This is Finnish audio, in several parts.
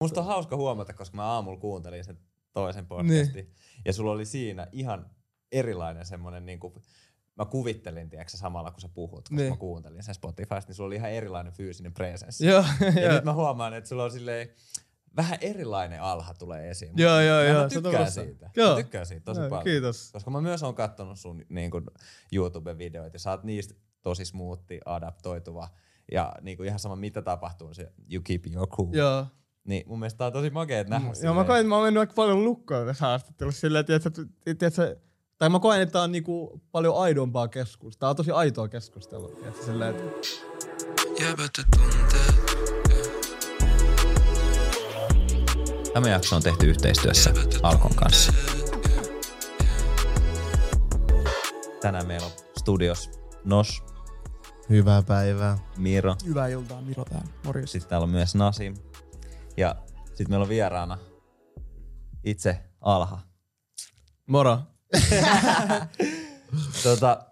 Musta on hauska huomata, koska mä aamulla kuuntelin sen toisen podcastin. Niin. Ja sulla oli siinä ihan erilainen semmonen niinku, mä kuvittelin, tiedätkö, samalla kun sä puhut, koska niin. mä kuuntelin sen Spotifysta, niin sulla oli ihan erilainen fyysinen presenssi. Joo, ja nyt mä huomaan, että sulla on silleen, vähän erilainen alha tulee esiin. Joo, joo, mä, joo, Mä tykkään siitä. Joo. Mä tykkään siitä tosi Joo, paljon. Kiitos. Koska mä myös oon kattonut sun niin kuin, YouTube-videoita ja sä oot niistä tosi smoothi, adaptoituva. Ja niin kuin, ihan sama mitä tapahtuu, se you keep your cool. Joo. Niin mun mielestä tää on tosi makea nähdä Joo, silleen. mä koen, että mä oon mennyt aika paljon lukkoon tässä haastattelussa silleen, tiedätkö, tiedätkö, tai mä koen, että tää on niinku paljon aidompaa keskustelua. Tää on tosi aitoa keskustelua. Tiedätkö, silleen, että tunteet. Tämä jakso on tehty yhteistyössä Alkon kanssa. Tänään meillä on studios Nos, Hyvää päivää. Miro, Hyvää iltaa, Miro täällä. Morjens. sitten täällä on myös Nasim. Ja sitten meillä on vieraana itse Alha. moro. Tota,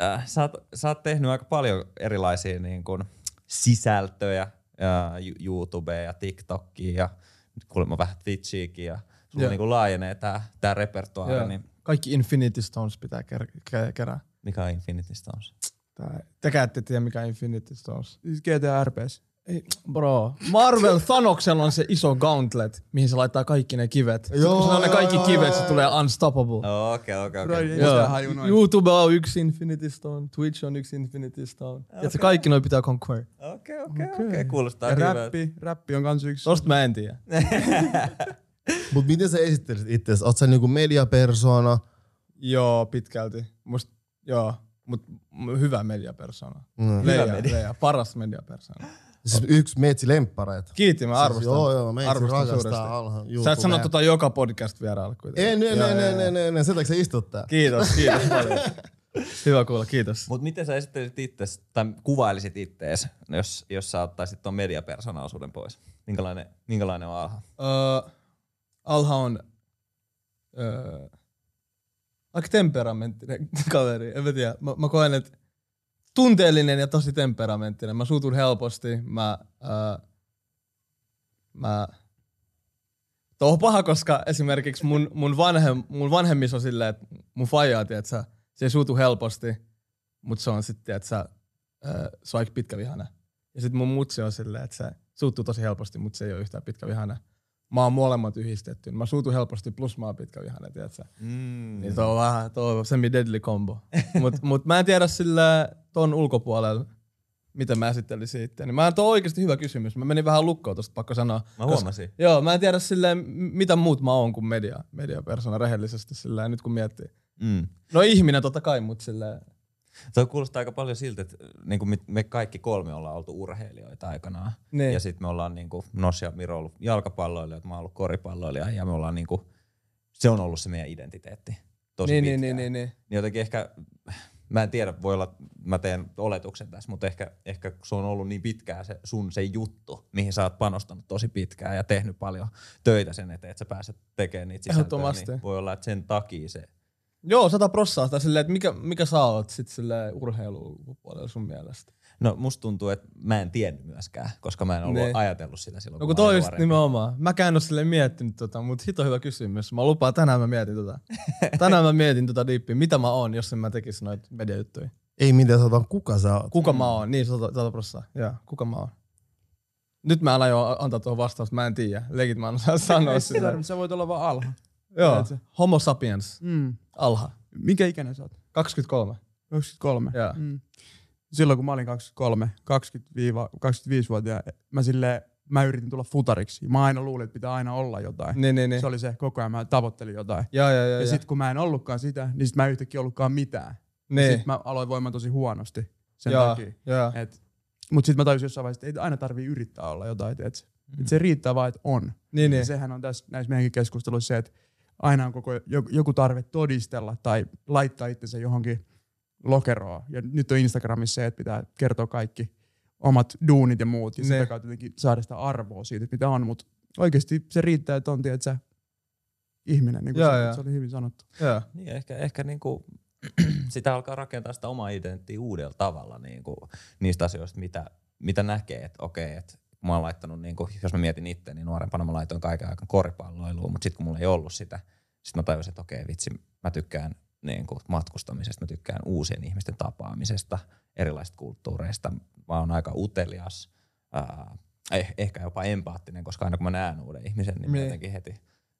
äh, sä, oot, sä oot tehnyt aika paljon erilaisia niin kun, sisältöjä, ja Ju- YouTubea ja TikTokia ja nyt kuulemma vähän Twitchiäkin ja sulla niin laajenee tää, tää repertuaari, Joo. niin Kaikki Infinity Stones pitää ker- ke- kerää. mikä on Infinity Stones? Tää, tekään ette tiedä mikä on Infinity Stones. Siis GTA RPS. Ei, bro. Marvel Thanoksella on se iso gauntlet, mihin se laittaa kaikki ne kivet. Joo, kun se on ne kaikki joo, kivet, joo. se tulee unstoppable. Okei, okei, okei. YouTube on yksi Infinity Stone, Twitch on yksi Infinity Stone. Okay. Ja kaikki noi pitää conquer. Okei, okei, okei, kuulostaa Ja hyvältä. räppi, räppi on kans yksi. Tosta mä en tiedä. Mut miten sä esittelisit itseäsi? Oot sä niinku mediapersona? Joo, pitkälti. Must, joo, mut hyvä mediapersona. Mm. Leija, media. Leija, paras mediapersona. Siis yksi meitsi lemppareita. Kiitti, mä arvostan. Siis, joo, joo, meitsi arvostan rakastaa suuresti. alha. Sä et sano tota joka podcast vieraalle kuitenkin. En, en, Joo, en, en, en, en, en, sen takia sä istut tää. Kiitos, kiitos paljon. Hyvä kuulla, kiitos. Mut miten sä esittelisit itses, tai kuvailisit ittees, jos, jos sä ottaisit ton mediapersonaalisuuden pois? Minkälainen, minkälainen on Alha? Öö, Alha on öö, aika temperamenttinen kaveri. En mä tiedä. Mä, mä koen, että tunteellinen ja tosi temperamenttinen. Mä suutun helposti. Mä, öö, mä Tuo on paha, koska esimerkiksi mun, mun, vanhem, mun vanhemmissa on silleen, että mun faijaa, tiedät sä, se ei suutu helposti, mutta se on sitten, että öö, se on aika pitkävihainen. Ja sitten mun mutsi on silleen, että se suuttuu tosi helposti, mutta se ei ole yhtään pitkävihainen. Mä oon molemmat yhdistetty. Mä suutun helposti plus mä oon pitkävihainen, tiedätkö? Mm. Niin tuo on vähän, tuo on semi deadly combo. mut, mut mä en tiedä sillä ton ulkopuolella, miten mä esittelisin. Niin mä en tuo oikeasti hyvä kysymys. Mä menin vähän lukkoon tosta, pakko sanoa. Mä huomasin. Joo, mä en tiedä silleen, m- mitä muut mä oon kuin media, mediapersona rehellisesti silleen, nyt kun miettii. Mm. No ihminen totta kai, mutta silleen, Tuo kuulostaa aika paljon siltä, että niin kuin me kaikki kolme ollaan oltu urheilijoita aikanaan. Niin. Ja sitten me ollaan niin kuin Nos ja Miro ollut jalkapalloilijoita, mä oon ollut koripalloilija ja me ollaan niin kuin, se on ollut se meidän identiteetti tosi niin, pitkään. niin, niin, niin, niin. niin jotenkin ehkä, mä en tiedä, voi olla, mä teen oletuksen tässä, mutta ehkä, ehkä se on ollut niin pitkään se sun se juttu, mihin sä oot panostanut tosi pitkään ja tehnyt paljon töitä sen eteen, että sä pääset tekemään niitä sisältöjä, niin voi olla, että sen takia se Joo, sata prossaa sitä silleen, että mikä, mikä sä oot sit silleen urheilupuolella sun mielestä. No musta tuntuu, että mä en tiennyt myöskään, koska mä en ollut Niin. ajatellut sitä silloin, No kun toi just nimenomaan. Mäkään en oo silleen miettinyt tota, mutta hito hyvä kysymys. Mä lupaan, tänään mä mietin tota. tänään mä mietin tota diippiä. Mitä mä oon, jos en mä tekis noita mediajuttuja? Ei mitään, sä vaan kuka sä oot. Kuka mä oon? Niin, sata, sata prossaa. Joo, kuka mä oon? Nyt mä en aio antaa tuohon vastausta, mä en tiedä. Legit mä en osaa sanoa sitä sä voit olla vaan alha. Joo, homo sapiens, Mm. Alha. Mikä ikäinen sä oot? 23. 23. Joo. Mm. Silloin kun mä olin 23, 20-25-vuotiaan, mä sille mä yritin tulla futariksi. Mä aina luulin, että pitää aina olla jotain. Niin, niin, niin. Se oli se, koko ajan mä tavoittelin jotain. Joo, joo. Ja joo. sitten kun mä en ollutkaan sitä, niin sit mä en yhtäkkiä ollutkaan mitään. niin. Sitten mä aloin voimaan tosi huonosti sen joo, takia. joo. Et, mut sitten mä tajusin jossain vaiheessa, että ei aina tarvii yrittää olla jotain. Et, et se riittää vaan, että on. Niin, niin. Ja sehän on tässä näissä meidänkin keskusteluissa se, että aina on koko joku, tarve todistella tai laittaa itsensä johonkin lokeroon. Ja nyt on Instagramissa se, että pitää kertoa kaikki omat duunit ja muut. Ja Ne. sitä kautta jotenkin saada sitä arvoa siitä, että mitä on. Mutta oikeasti se riittää, että on tiedät, sä, ihminen, niin kuin Joo, se, joo. se oli hyvin sanottu. joo. Niin, ehkä, ehkä niinku, sitä alkaa rakentaa sitä omaa identiteettiä uudella tavalla niinku, niistä asioista, mitä, mitä näkee, että okei, että kun mä oon laittanut, niin kuin, jos mä mietin itse, niin nuorempana mä laitoin kaiken aikaa koripalloiluun, mutta sitten kun mulla ei ollut sitä, sitten mä tajusin, että okei vitsi, mä tykkään niin kuin matkustamisesta, mä tykkään uusien ihmisten tapaamisesta, erilaisista kulttuureista. Mä oon aika utelias, ää, eh, ehkä jopa empaattinen, koska aina kun mä näen uuden ihmisen, niin mä Niin. jotenkin heti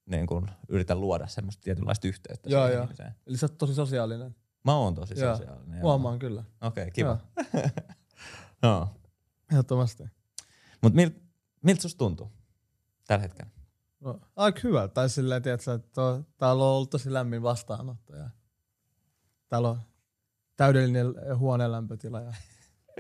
niin kuin yritän luoda semmoista tietynlaista yhteyttä Joo, siihen joo. ihmiseen. Eli sä oot tosi sosiaalinen. Mä oon tosi Joo. sosiaalinen. joo. Huomaan kyllä. Okei, okay, kiva. Joo. Joo. Ehdottomasti. Mutta mil, miltä susta tuntuu tällä hetkellä? No, aika hyvä. Tai silleen, tiedätkö, että to, täällä on ollut tosi lämmin vastaanotto. Ja täällä on täydellinen huoneen lämpötila ja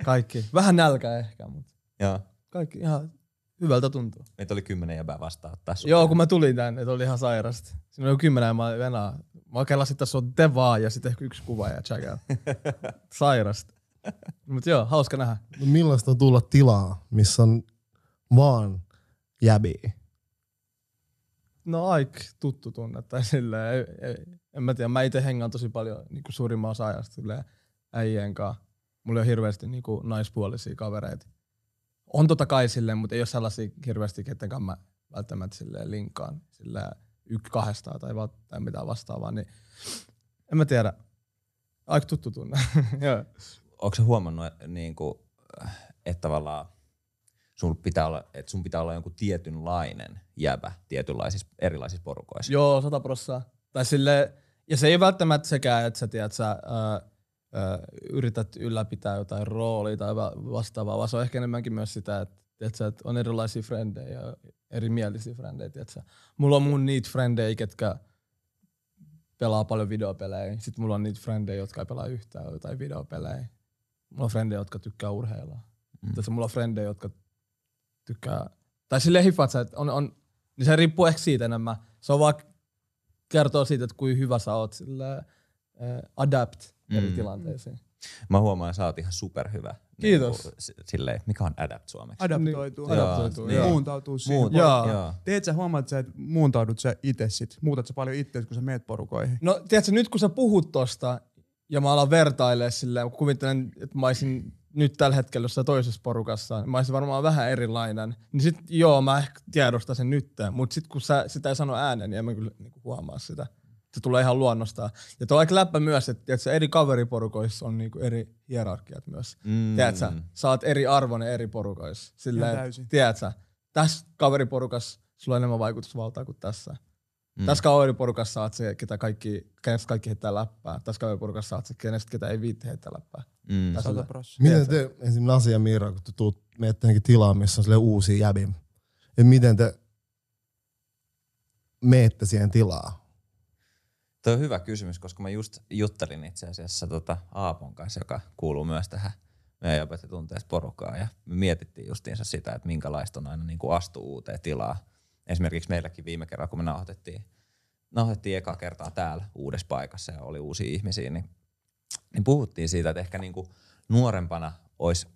kaikki. Vähän nälkä ehkä, mutta Joo. kaikki ihan hyvältä tuntuu. Meitä oli kymmenen jäbää vastaanottaa sut. Joo, kun mä tulin tänne, että oli ihan sairasta. Siinä oli kymmenen ja mä olin venää. Mä kelasin, että tässä on te vaan ja sitten ehkä yksi kuva ja check out. Sairasta. Mutta joo, hauska nähdä. No millaista on tulla tilaa, missä on vaan jäbiä? No aika tuttu tunne. Tai silleen, ei, ei, en mä tiedä, mä itse hengaan tosi paljon niin kuin suurimman osa ajasta silleen, äijien kanssa. Mulla on hirveästi niin kuin, naispuolisia kavereita. On totta kai silleen, mutta ei ole sellaisia hirveästi, keten kanssa mä välttämättä silleen linkkaan silleen yksi kahdestaan tai, va- tai mitään vastaavaa. Niin en mä tiedä. Aika tuttu tunne. Joo. Onko sä huomannut, että, niinku, että tavallaan sun pitää olla, että sun pitää olla jonkun tietynlainen jäbä tietynlaisissa erilaisissa porukoissa? Joo, sata prossaa. Tai sille, ja se ei välttämättä sekään, että sä, tiedät, sä ää, ää, yrität ylläpitää jotain roolia tai va- vastaavaa, vaan se on ehkä enemmänkin myös sitä, että, tiedät, sä, että on erilaisia frendejä ja erimielisiä frendejä. Tiedät, sä. Mulla on mun niitä frendejä, ketkä pelaa paljon videopelejä. Sitten mulla on niitä frendejä, jotka ei pelaa yhtään jotain videopelejä. Mulla on frendejä, jotka tykkää urheilla. Mm. Tässä mulla on frendejä, jotka tykkää, tai silleen hiffat sä, että on, on, niin se riippuu ehkä siitä enemmän. Se on vaan kertoo siitä, että kuinka hyvä sä oot sillä äh, adapt eri Mm. tilanteisiin. Mä huomaan, että sä oot ihan superhyvä. Kiitos. S- silleen, mikä on adapt suomeksi? Adaptoituu. Niin, adaptoituu, joo. Muuntautuu siihen. Muut, Joo. joo. Teet sä huomaat sä, että muuntaudut sä itse sit? Muutat sä paljon itse, kun sä meet porukoihin? No tiedätkö, nyt kun sä puhut tosta ja mä alan vertailemaan silleen, kun kuvittelen, että mä olisin nyt tällä hetkellä jossain toisessa porukassa, niin mä olisin varmaan vähän erilainen. Niin sit joo, mä ehkä tiedostan sen nyt, mutta sit kun sä sitä ei sano ääneen, niin en mä kyllä niinku huomaa sitä. Se tulee ihan luonnostaan. Ja tuo aika läppä myös, että tiedätkö, eri kaveriporukoissa on niinku eri hierarkiat myös. Mm. Tiedätkö, sä oot eri arvoinen eri porukoissa. Silleen, tiedätkö, tässä kaveriporukassa sulla on enemmän vaikutusvaltaa kuin tässä. Mm. Tässä kaveriporukassa oot se, ketä kaikki, kenestä kaikki heittää läppää. Tässä kaveriporukassa oot se, kenestä ketä ei viitti heittää läppää. Mm. Miten te, esimerkiksi Nasi ja Mira, kun te tuut, menette johonkin tilaan, missä on sille uusia jäbiä, että miten te meette siihen tilaa? Tuo on hyvä kysymys, koska mä just juttelin itse asiassa tota Aapon kanssa, joka kuuluu myös tähän meidän jäbät ja tunteesta porukkaa. Ja me mietittiin justiinsa sitä, että minkälaista on aina niin kuin astua uuteen tilaa. Esimerkiksi meilläkin viime kerralla, kun me nauhoitettiin, nauhoitettiin eka kertaa täällä uudessa paikassa ja oli uusia ihmisiä, niin, niin puhuttiin siitä, että ehkä niin kuin nuorempana olisi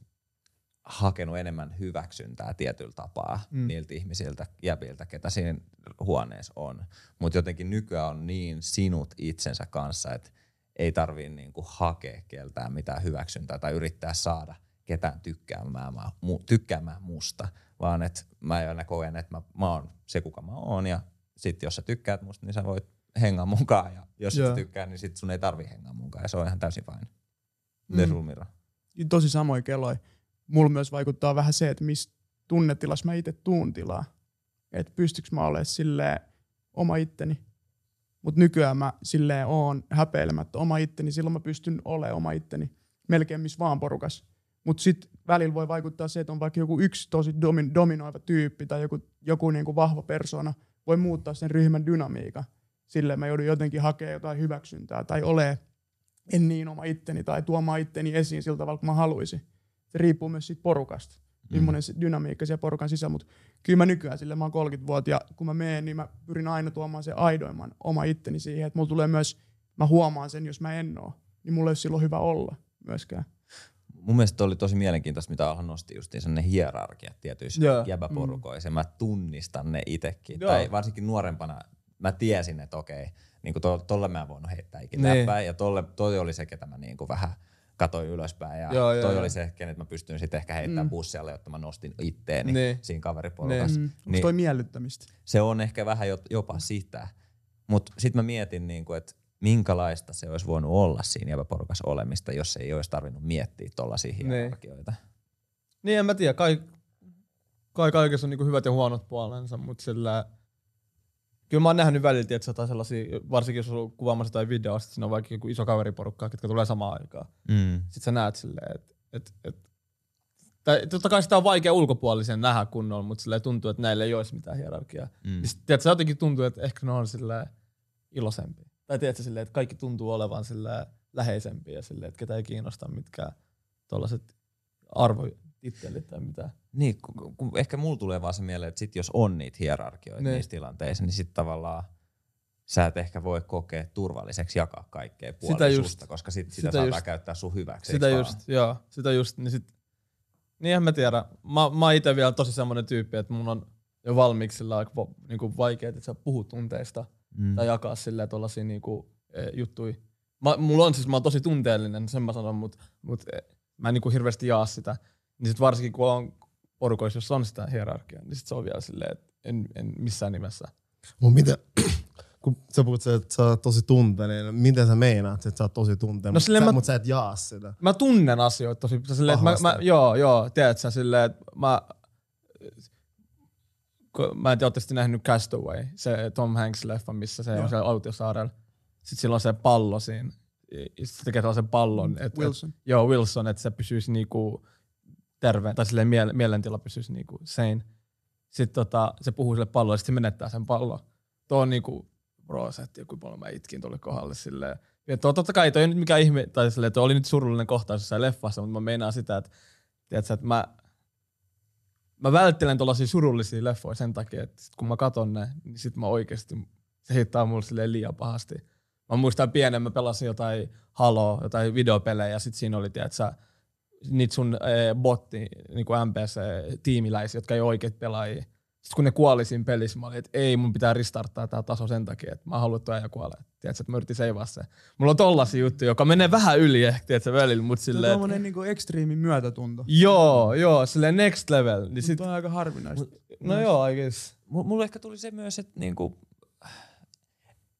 hakenut enemmän hyväksyntää tietyllä tapaa mm. niiltä ihmisiltä, jäbiltä, ketä siinä huoneessa on. Mutta jotenkin nykyään on niin sinut itsensä kanssa, että ei tarvii niinku hakea keltään mitään hyväksyntää tai yrittää saada ketään tykkäämään, mu, tykkäämään musta, vaan että mä aina koen, että mä, mä oon se, kuka mä oon ja sit jos sä tykkäät musta, niin sä voit hengaa mukaan ja jos Joo. sä tykkää, niin sit sun ei tarvi hengaa mukaan ja se on ihan täysin fine. Miten Mm. sulla Mira? Tosi samoin keloi. Mulla myös vaikuttaa vähän se, että missä tunnetilassa mä itse tuun tilaa. Että pystyykö mä olemaan silleen oma itteni. Mutta nykyään mä silleen oon häpeilemättä oma itteni, silloin mä pystyn olemaan oma itteni melkein missä vaan porukas. Mutta sitten välillä voi vaikuttaa se, että on vaikka joku yksi tosi domin, dominoiva tyyppi tai joku, joku niinku vahva persona, voi muuttaa sen ryhmän dynamiikan. Silleen mä joudun jotenkin hakemaan jotain hyväksyntää tai ole en niin oma itteni tai tuomaan itteni esiin sillä tavalla, kun mä haluaisin. Se riippuu myös siitä porukasta, millainen se dynamiikka siellä porukan sisällä, mutta kyllä mä nykyään, sille mä oon 30 vuotta ja kun mä menen, niin mä pyrin aina tuomaan se aidoimman oma itteni siihen, että mulla tulee myös, mä huomaan sen, jos mä en oo, niin mulla ei ole silloin hyvä olla myöskään. Mun mielestä oli tosi mielenkiintoista, mitä Alha nosti justiin ne hierarkiat tietyissä Joo. jäbäporukoissa. Mm. Mä tunnistan ne itekin. Joo. Tai varsinkin nuorempana mä tiesin, että okei, niin to, tolle mä en voinut heittää ikinä Niin. läppää. Ja tolle, toi oli se, ketä mä niin kuin vähän katoin ylöspäin ja Joo, toi joo. oli se että mä pystyin sitten ehkä heittämään Mm. mm. bussialle, jotta mä nostin itteeni Niin. niin. siinä kaveriporukassa. Mm. Onko Niin. toi miellyttämistä? Se on ehkä vähän jo- jopa sitä. Mutta sitten mä mietin, niinku, että minkälaista se olisi voinut olla siinä jäbäporukassa olemista, jos ei olisi tarvinnut miettiä tollaisia Niin. hierarkioita. Niin en mä tiedä, kai, kai kaikessa on niinku hyvät ja huonot puolensa, mutta sillä Kyllä mä oon nähnyt välillä, että jotain sellaisia, varsinkin jos on kuvaamassa tai videoa, sit siinä on vaikka joku iso kaveriporukka, jotka tulee samaan aikaan. Mm. Sitten sä näet silleen, että et, et, tai totta kai sitä on vaikea ulkopuolisen nähdä kunnolla, mutta silleen tuntuu, että näillä ei olisi mitään hierarkiaa. Mm. Niin sit, tiedätkö, jotenkin tuntuu, että ehkä ne on silleen iloisempia. Tai tiedätkö silleen, että kaikki tuntuu olevan silleen läheisempiä ja silleen, että ketä ei kiinnosta mitkään tuollaiset arvotittelit tai mitään. Niin, kun, kun ehkä mulla tulee vaan se mieleen, että sit jos on niitä hierarkioita Niin. niissä tilanteissa, niin sit tavallaan sä et ehkä voi kokea turvalliseksi jakaa kaikkea Sitä puolella just. susta, koska sit sitä, Sitä saattaa just. käyttää sun hyväksi. Sitä eiks just, joo, sitä just, niin sit, niin en mä tiedä. Mä, mä ite vielä tosi semmonen tyyppi, että mun on jo valmiiksi sillä niinku vaikea, että sä puhut tunteista Mm. tai jakaa silleen tollasia niinku, e, juttui. Mä, mulla on siis, mä oon tosi tunteellinen, sen mä sanon, mut, mut e, mä en niinku hirveästi jaa sitä. Niin sit varsinkin kun on porukoissa, jos on sitä hierarkiaa, niin sit se on vielä silleen, että en, en missään nimessä. Mut miten, kun sä puhut, se, että sä oot tosi tunteellinen, miten sä meinaat, että sä oot tosi tunteellinen, No sä, mä- mut sä et jaa sitä. Mä tunnen asioita tosi silleen, että mä, mä, joo, joo, tiedät sä silleen, että mä, mä en tiedä, nähnyt Castaway, se Tom Hanks-leffa, missä se Joo. on siellä autiosaarella. Sitten sillä on se pallo siinä. Ja sit se tekee sellaisen pallon. Et, Wilson. Et, joo, Wilson, että se pysyisi niinku terve, tai silleen miele, mielentila pysyisi niinku sane. Sitten tota, se puhuu sille pallolle, ja sitten se menettää sen pallon. Tuo on niinku, bro, sä et kuinka paljon mä itkin tuolle kohdalle silleen. Ja tuo, totta kai toi ei nyt mikään ihme, tai silleen, toi oli nyt surullinen kohtaus jossain leffassa, mutta mä meinaan sitä, että, tiedätkö, että mä, mä välttelen tuollaisia surullisia leffoja sen takia, että sit kun mä katon ne, niin sit mä oikeasti, se hittaa mulle liian pahasti. Mä muistan pienen, mä pelasin jotain Halo, jotain videopelejä, ja sit siinä oli, tiedätkö, niitä sun eh, botti, niin kuin MPC-tiimiläisiä, jotka ei oikeat pelaajia. Sitten kun ne kuoli siinä pelissä, mä olin, että ei, mun pitää restarttaa tää taso sen takia, että mä haluan, että tuo äijä kuolee. Tiedätkö, että mä yritin seivaa se. Mulla on tollasia juttuja, joka menee vähän yli ehkä, tiedätkö, välillä, mutta on silleen, että, tommonen niinku ekstriimi myötätunto. joo, joo, silleen next level. Niin Sit sit, on aika harvinaista. no joo, I guess. Mulla ehkä tuli se myös, että niinku,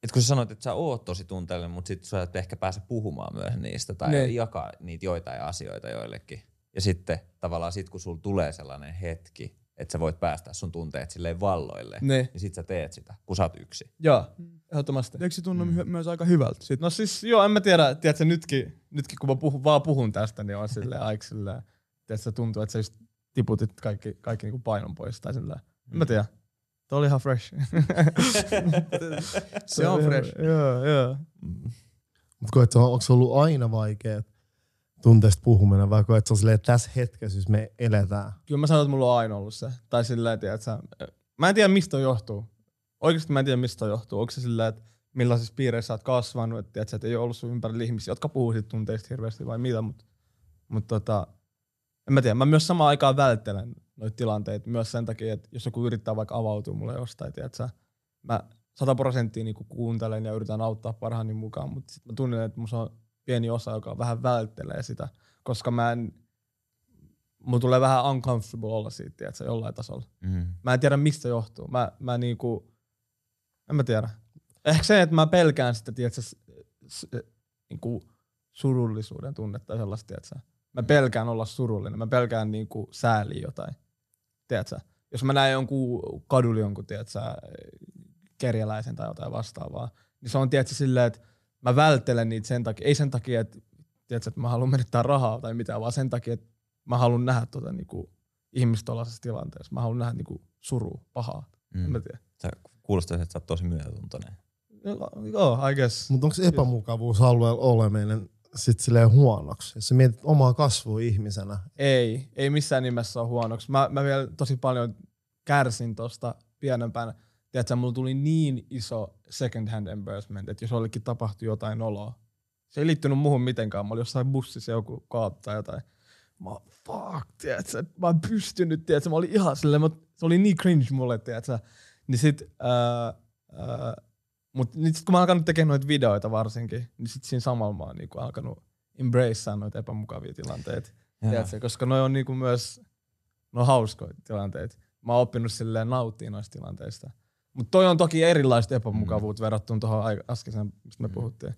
et kun sä sanoit, että sä oot tosi tunteellinen, mutta sit sä et ehkä pääse puhumaan myös niistä tai Niin. jakaa niitä joitain asioita joillekin. Ja sitten tavallaan sit kun sulla tulee sellainen hetki, että sä voit päästä sun tunteet silleen valloille, Niin. niin sit sä teet sitä, kun sä oot yksi. Joo, ehdottomasti. Eikö se tunnu my- myös aika hyvältä? Sit No siis joo, en mä tiedä, tiedätkö, nytkin, nytkin kun mä puhun, vaan puhun tästä, niin on silleen aika silleen, tiedätkö, tuntuu, että sä just tiputit kaikki, kaikki niinku painon pois tai silleen. En mä tiedä. Tuo oli ihan fresh. se on fresh. Joo, joo. Mut koet, sä, onko se ollut aina vaikea tunteesta puhuminen, vai koet, sä on silleen, että tässä hetkessä, jos me eletään, Kyllä mä sanon, että mulla on aina ollut se. Tai silleen, tiedätkö, mä en tiedä mistä johtuu. Oikeasti mä en tiedä mistä johtuu. Onko se silleen, että millaisissa piireissä sä oot kasvanut, että, tiedätkö, että ei ole ollut sun ympärillä ihmisiä, jotka puhuu siitä tunteista hirveästi vai mitä, mutta mut tota, en mä tiedä. Mä myös samaan aikaan välttelen noita tilanteita myös sen takia, että jos joku yrittää vaikka avautua mulle jostain, tiedätkö, mä sata prosenttia niinku kuuntelen ja yritän auttaa parhaani mukaan, mutta sitten mä tunnen, että musta on pieni osa, joka vähän välttelee sitä, koska mä en, mulla tulee vähän uncomfortable olla siitä, tiedätkö, jollain tasolla. Mm. Mä en tiedä mistä johtuu. Mä, mä niinku, en mä tiedä. Ehkä se, että mä pelkään sitä, tiedätkö, s, s, niinku surullisuuden tunnetta tai sellaista, tiedätkö. Mä pelkään olla surullinen. Mä pelkään niinku sääliä jotain. Tiedätkö? Jos mä näen jonkun kadulla jonkun, tiedätkö, kerjäläisen tai jotain vastaavaa, niin se on tiedätkö, silleen, että mä välttelen niitä sen takia, ei sen takia, että, tiedätkö, että mä haluan menettää rahaa tai mitään, vaan sen takia, että mä haluan nähdä tota, niinku, ihmistä tuollaisessa tilanteessa. Mä haluan nähdä niinku, surua, pahaa. Mm. En mä tiedä. Sä kuulostaa, että sä oot tosi myötätuntoinen. Joo, I guess. mutta onko epämukavuusalueella oleminen sit silleen huonoksi? Jos sä mietit omaa kasvua ihmisenä, Ei, ei missään nimessä ole huonoksi. Mä, mä vielä tosi paljon kärsin tosta pienempänä. Tiedätkö, mulla tuli niin iso second hand embarrassment, että jos jollekin tapahtui jotain oloa, se ei liittynyt muuhun mitenkään. Mä olin jossain bussissa joku kaappi tai jotain. Mä fuck, tiedätkö, mä en pystynyt, tiedätkö, mä olin ihan silleen, mä, se oli niin cringe mulle, tiedätkö. Niin sit, ää, ää, mut nyt sit kun mä alkanut tekemään noita videoita varsinkin, niin sit siinä samalla mä oon niinku alkanut embracea noita epämukavia tilanteita. Tiedätkö? Koska noi on niinku myös no hauskoja tilanteita. Mä oon oppinut silleen nauttia noista tilanteista. Mutta toi on toki erilaista epämukavuutta mm. verrattuna tuohon äskeiseen, mistä me Mm. puhuttiin.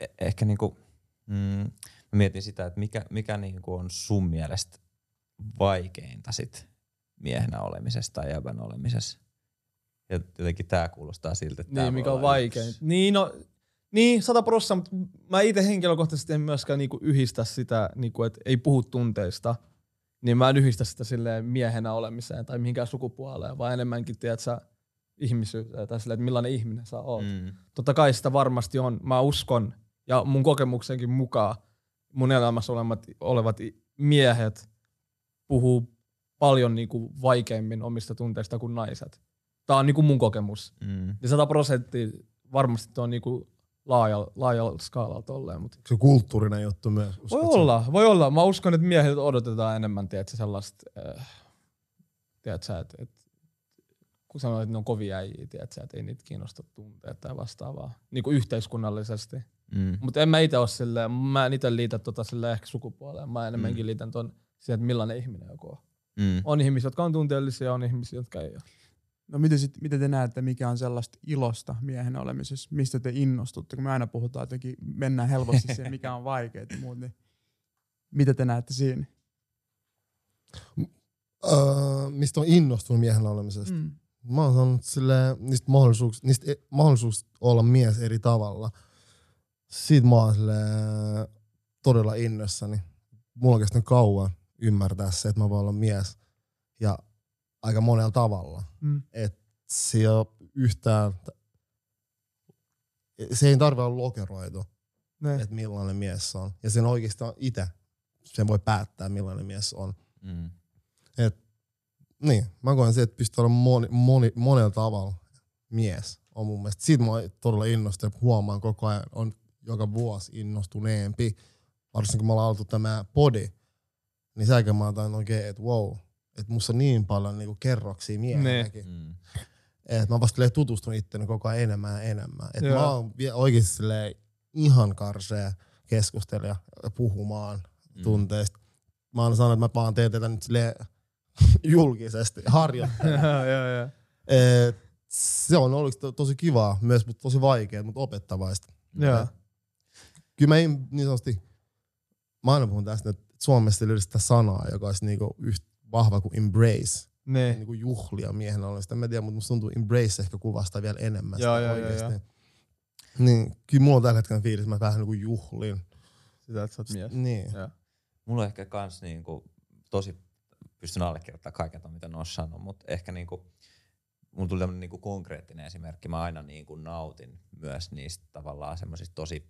E- ehkä niinku, mm, mä mietin sitä, että mikä, mikä niinku on sun mielestä vaikeinta sit miehenä olemisessa tai jäbän olemisessa. Ja jotenkin tää kuulostaa siltä, että Niin, mikä on vaikein. yksi. Niin, no, niin, sata prosenttia, mutta mä itse henkilökohtaisesti en myöskään niinku yhdistä sitä, niinku, että ei puhu tunteista. Niin mä en yhdistä sitä silleen miehenä olemiseen tai mihinkään sukupuoleen, vaan enemmänkin, tiedät sä, ihmisyyteen tai silleen, että millainen ihminen sä oot. Mm. Totta kai sitä varmasti on. Mä uskon, ja mun kokemuksenkin mukaan mun elämässä olevat, olevat miehet puhuu paljon niinku vaikeimmin omista tunteista kuin naiset. Tää on niinku mun kokemus. Mm. Ja sata prosenttia varmasti on niinku laajalla, laajalla skaalalla tolleen. Mutta Se on kulttuurinen juttu myös. voi uskotko? olla, voi olla. Mä uskon, että miehet odotetaan enemmän, tiedätkö, sellaista, äh, tiedätkö, että, että kun sanoit, että ne on kovia äijiä, tiedätkö, että ei niitä kiinnosta tunteet tai vastaavaa, niin kuin yhteiskunnallisesti. Mm. Mutta en mä itse ole silleen, mä en itse liitä tota silleen ehkä sukupuoleen, mä enemmänkin Mm. liitän ton siihen, että millainen ihminen joku on. Mm. On ihmisiä, jotka on tunteellisia, on ihmisiä, jotka ei ole. No miten, sit, miten te näette, mikä on sellaista ilosta miehen olemisessa? Mistä te innostutte? Kun me aina puhutaan jotenkin, mennään helposti siihen, mikä on vaikeaa ja muut, niin mitä te näette siinä? Öö, mistä on innostunut miehen olemisesta? Mm. Mä oon sanonut silleen, niistä, mahdollisuuks, niistä e- mahdollisuus olla mies eri tavalla. Siitä mä oon silleen, todella innossani. Mulla on kestänyt kauan ymmärtää se, että mä voin olla mies. Ja aika monella tavalla. Mm. Et se ei ole yhtään, se ei tarvitse olla lokeroitu, Ne. että millainen mies on. Ja sen oikeastaan itse, sen voi päättää millainen mies on. Mm. Niin, mä koen se, että pystyy olla moni, moni, monella tavalla mies on mun mielestä. Siitä mä oon todella innostunut ja huomaan koko ajan, on joka vuosi innostuneempi. Varsinkin kun mä ollaan aloitettu tämä podi, niin säkin mä otan oikein, että wow, että musta on niin paljon niinku kerroksia miehenäkin. Mm. Että mä vasta tutustunut itteni koko ajan enemmän ja enemmän. Että mä oon silleen ihan karsea keskustelija puhumaan Mm. tunteista. Mä oon sanonut, että mä vaan teen tätä nyt silleen julkisesti, harjoittelen. Se on ollut to- tosi kivaa, myös mutta tosi vaikeaa, mutta opettavaista. Joo. Et Kyllä mä en, niin sanotusti, mä aina puhun tästä, että Suomessa ei löydy sitä sanaa, joka olisi niinku yhtä vahva kuin embrace. Niin. Niinku juhlia miehen olla. Sitä mä en tiedä, mutta musta tuntuu embrace ehkä kuvastaa vielä enemmän Joo, sitä joo, joo, oikeesti. Niin, kyllä mulla on tällä hetkellä fiilis, että mä vähän niinku juhlin. Sitä, että sä oot mies. Niin. Joo. Mulla on ehkä kans niinku, tosi, pystyn allekirjoittamaan kaiken ton, mitä Nos sanoi, mutta ehkä niinku, mulla tuli tämmönen niinku konkreettinen esimerkki. Mä aina niinku nautin myös niistä tavallaan semmoisista tosi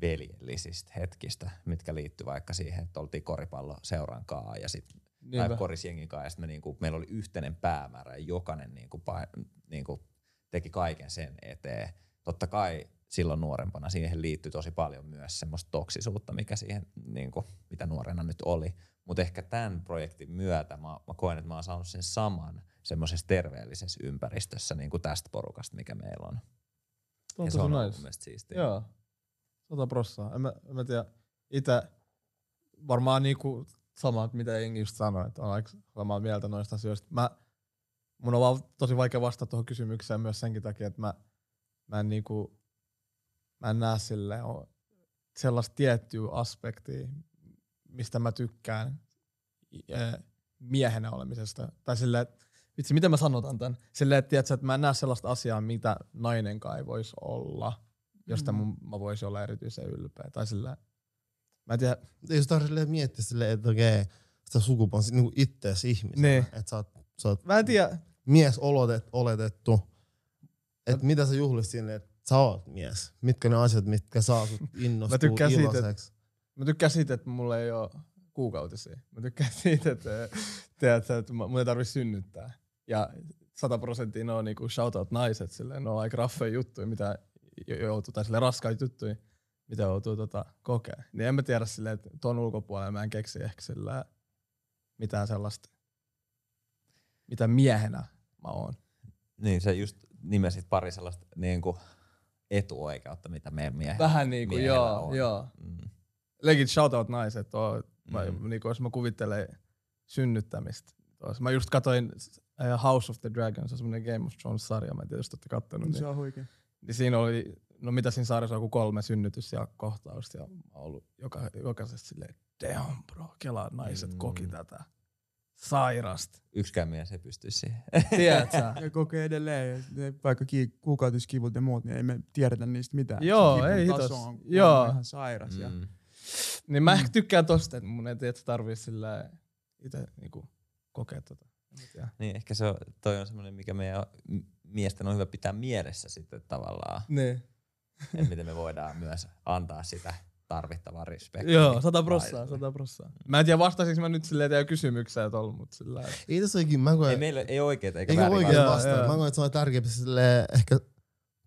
veljellisistä hetkistä, mitkä liittyy vaikka siihen, että oltiin koripallo seuran kaa ja sit, tai korisjengin kanssa, ja sit me niinku, meillä oli yhteinen päämäärä ja jokainen niinku, pa, niinku, teki kaiken sen eteen. Totta kai silloin nuorempana siihen liittyi tosi paljon myös semmoista toksisuutta, mikä siihen, niinku, mitä nuorena nyt oli. Mutta ehkä tämän projektin myötä mä, mä koen, että mä oon saanut sen saman semmoisessa terveellisessä ympäristössä niin kuin tästä porukasta, mikä meillä on. On ja se on ollut nice. mun mielestä siistiä. Joo. Sata prossaa. En mä, en mä tiedä. Itä varmaan niinku sama, mitä Jengi just sanoi, että on aika samaa mieltä noista asioista. Mä, mun on vaan tosi vaikea vastata tuohon kysymykseen myös senkin takia, että mä, mä en niinku, mä en näe silleen o- sellaista tiettyä aspektia, mistä mä tykkään eh, miehenä olemisesta. Tai silleen, että vitsi, miten mä sanotan tämän? Silleen, että, tiedätkö, että mä en näe sellaista asiaa, mitä nainenkaan ei voisi olla josta Mm. mun, mä voisin olla erityisen ylpeä. Tai sillä, mä en tiedä, Ei jos tarvitse silleen miettiä silleen, että okei, sitä sukupuolta niinku ittees ihmisenä. Niin. Että sä oot, sä oot mä en tiedä, mies olotet, oletettu. Että mitä sä juhlit sinne, että sä oot mies. Mitkä ne asiat, mitkä saa sut innostua Mä tykkään siitä, että- iloiseksi. Mä tykkään siitä, että mulla ei ole kuukautisia. Mä tykkään siitä, että, tiedätkö, että mun ei tarvitse synnyttää. Ja sata prosenttia ne on niinku shoutout naiset, silleen, ne on aika raffeja juttuja, mitä jo- joutuu, tai raskaita juttuja, mitä joutuu tota, kokea. Niin en mä tiedä silleen, että tuon ulkopuolella mä en keksi ehkä sillä mitään sellaista, mitä miehenä mä oon. Niin, sä just nimesit pari sellaista niin kuin etuoikeutta, mitä meidän miehellä, Vähän niinku, miehellä joo, on. joo. Mm. Legit shoutout naiset. Tuo, mä, Mm. niinku, jos mä kuvittelen synnyttämistä. Tuossa. Mä just katoin äh, House of the Dragon, se on semmonen Game of Thrones-sarja, mä en tiedä, jos te olette kattonut. Se Niin, on huikea. niin siinä oli, no mitä siinä sarjassa on, kuin kolme synnytys ja kohtausta. Ja mä oon ollut joka, jokaisesta silleen, damn bro, kelaa naiset Mm. koki tätä. Sairasta. Yksikään mies ei pysty siihen. Tiedät sä? Ja kokee edelleen, ja vaikka ki- kuukautiskivut ja muut, niin ei me tiedetä niistä mitään. Joo, Se ei taso hitos. on, Joo. on ihan sairas. Ja Mm. Niin mä ehkä tykkään tosta, että mun ei tiedä, että tarvii sillä itse niinku kokea tota. Niin, ehkä se on, toi on semmoinen, mikä meidän miesten on hyvä pitää mielessä sitten tavallaan, Niin. että miten me voidaan myös antaa sitä tarvittavaa respektiä. Joo, sata prossaa, sata prossaa. Mä en tiedä vastaisinko mä nyt silleen teidän kysymykseen tuolla, mutta sillä lailla. Ei tässä oikein, mä koen, Ei meillä ei oikeeta eikä eikä väärin oikein vastaa. joo. Mä koen, että se on tärkeää silleen ehkä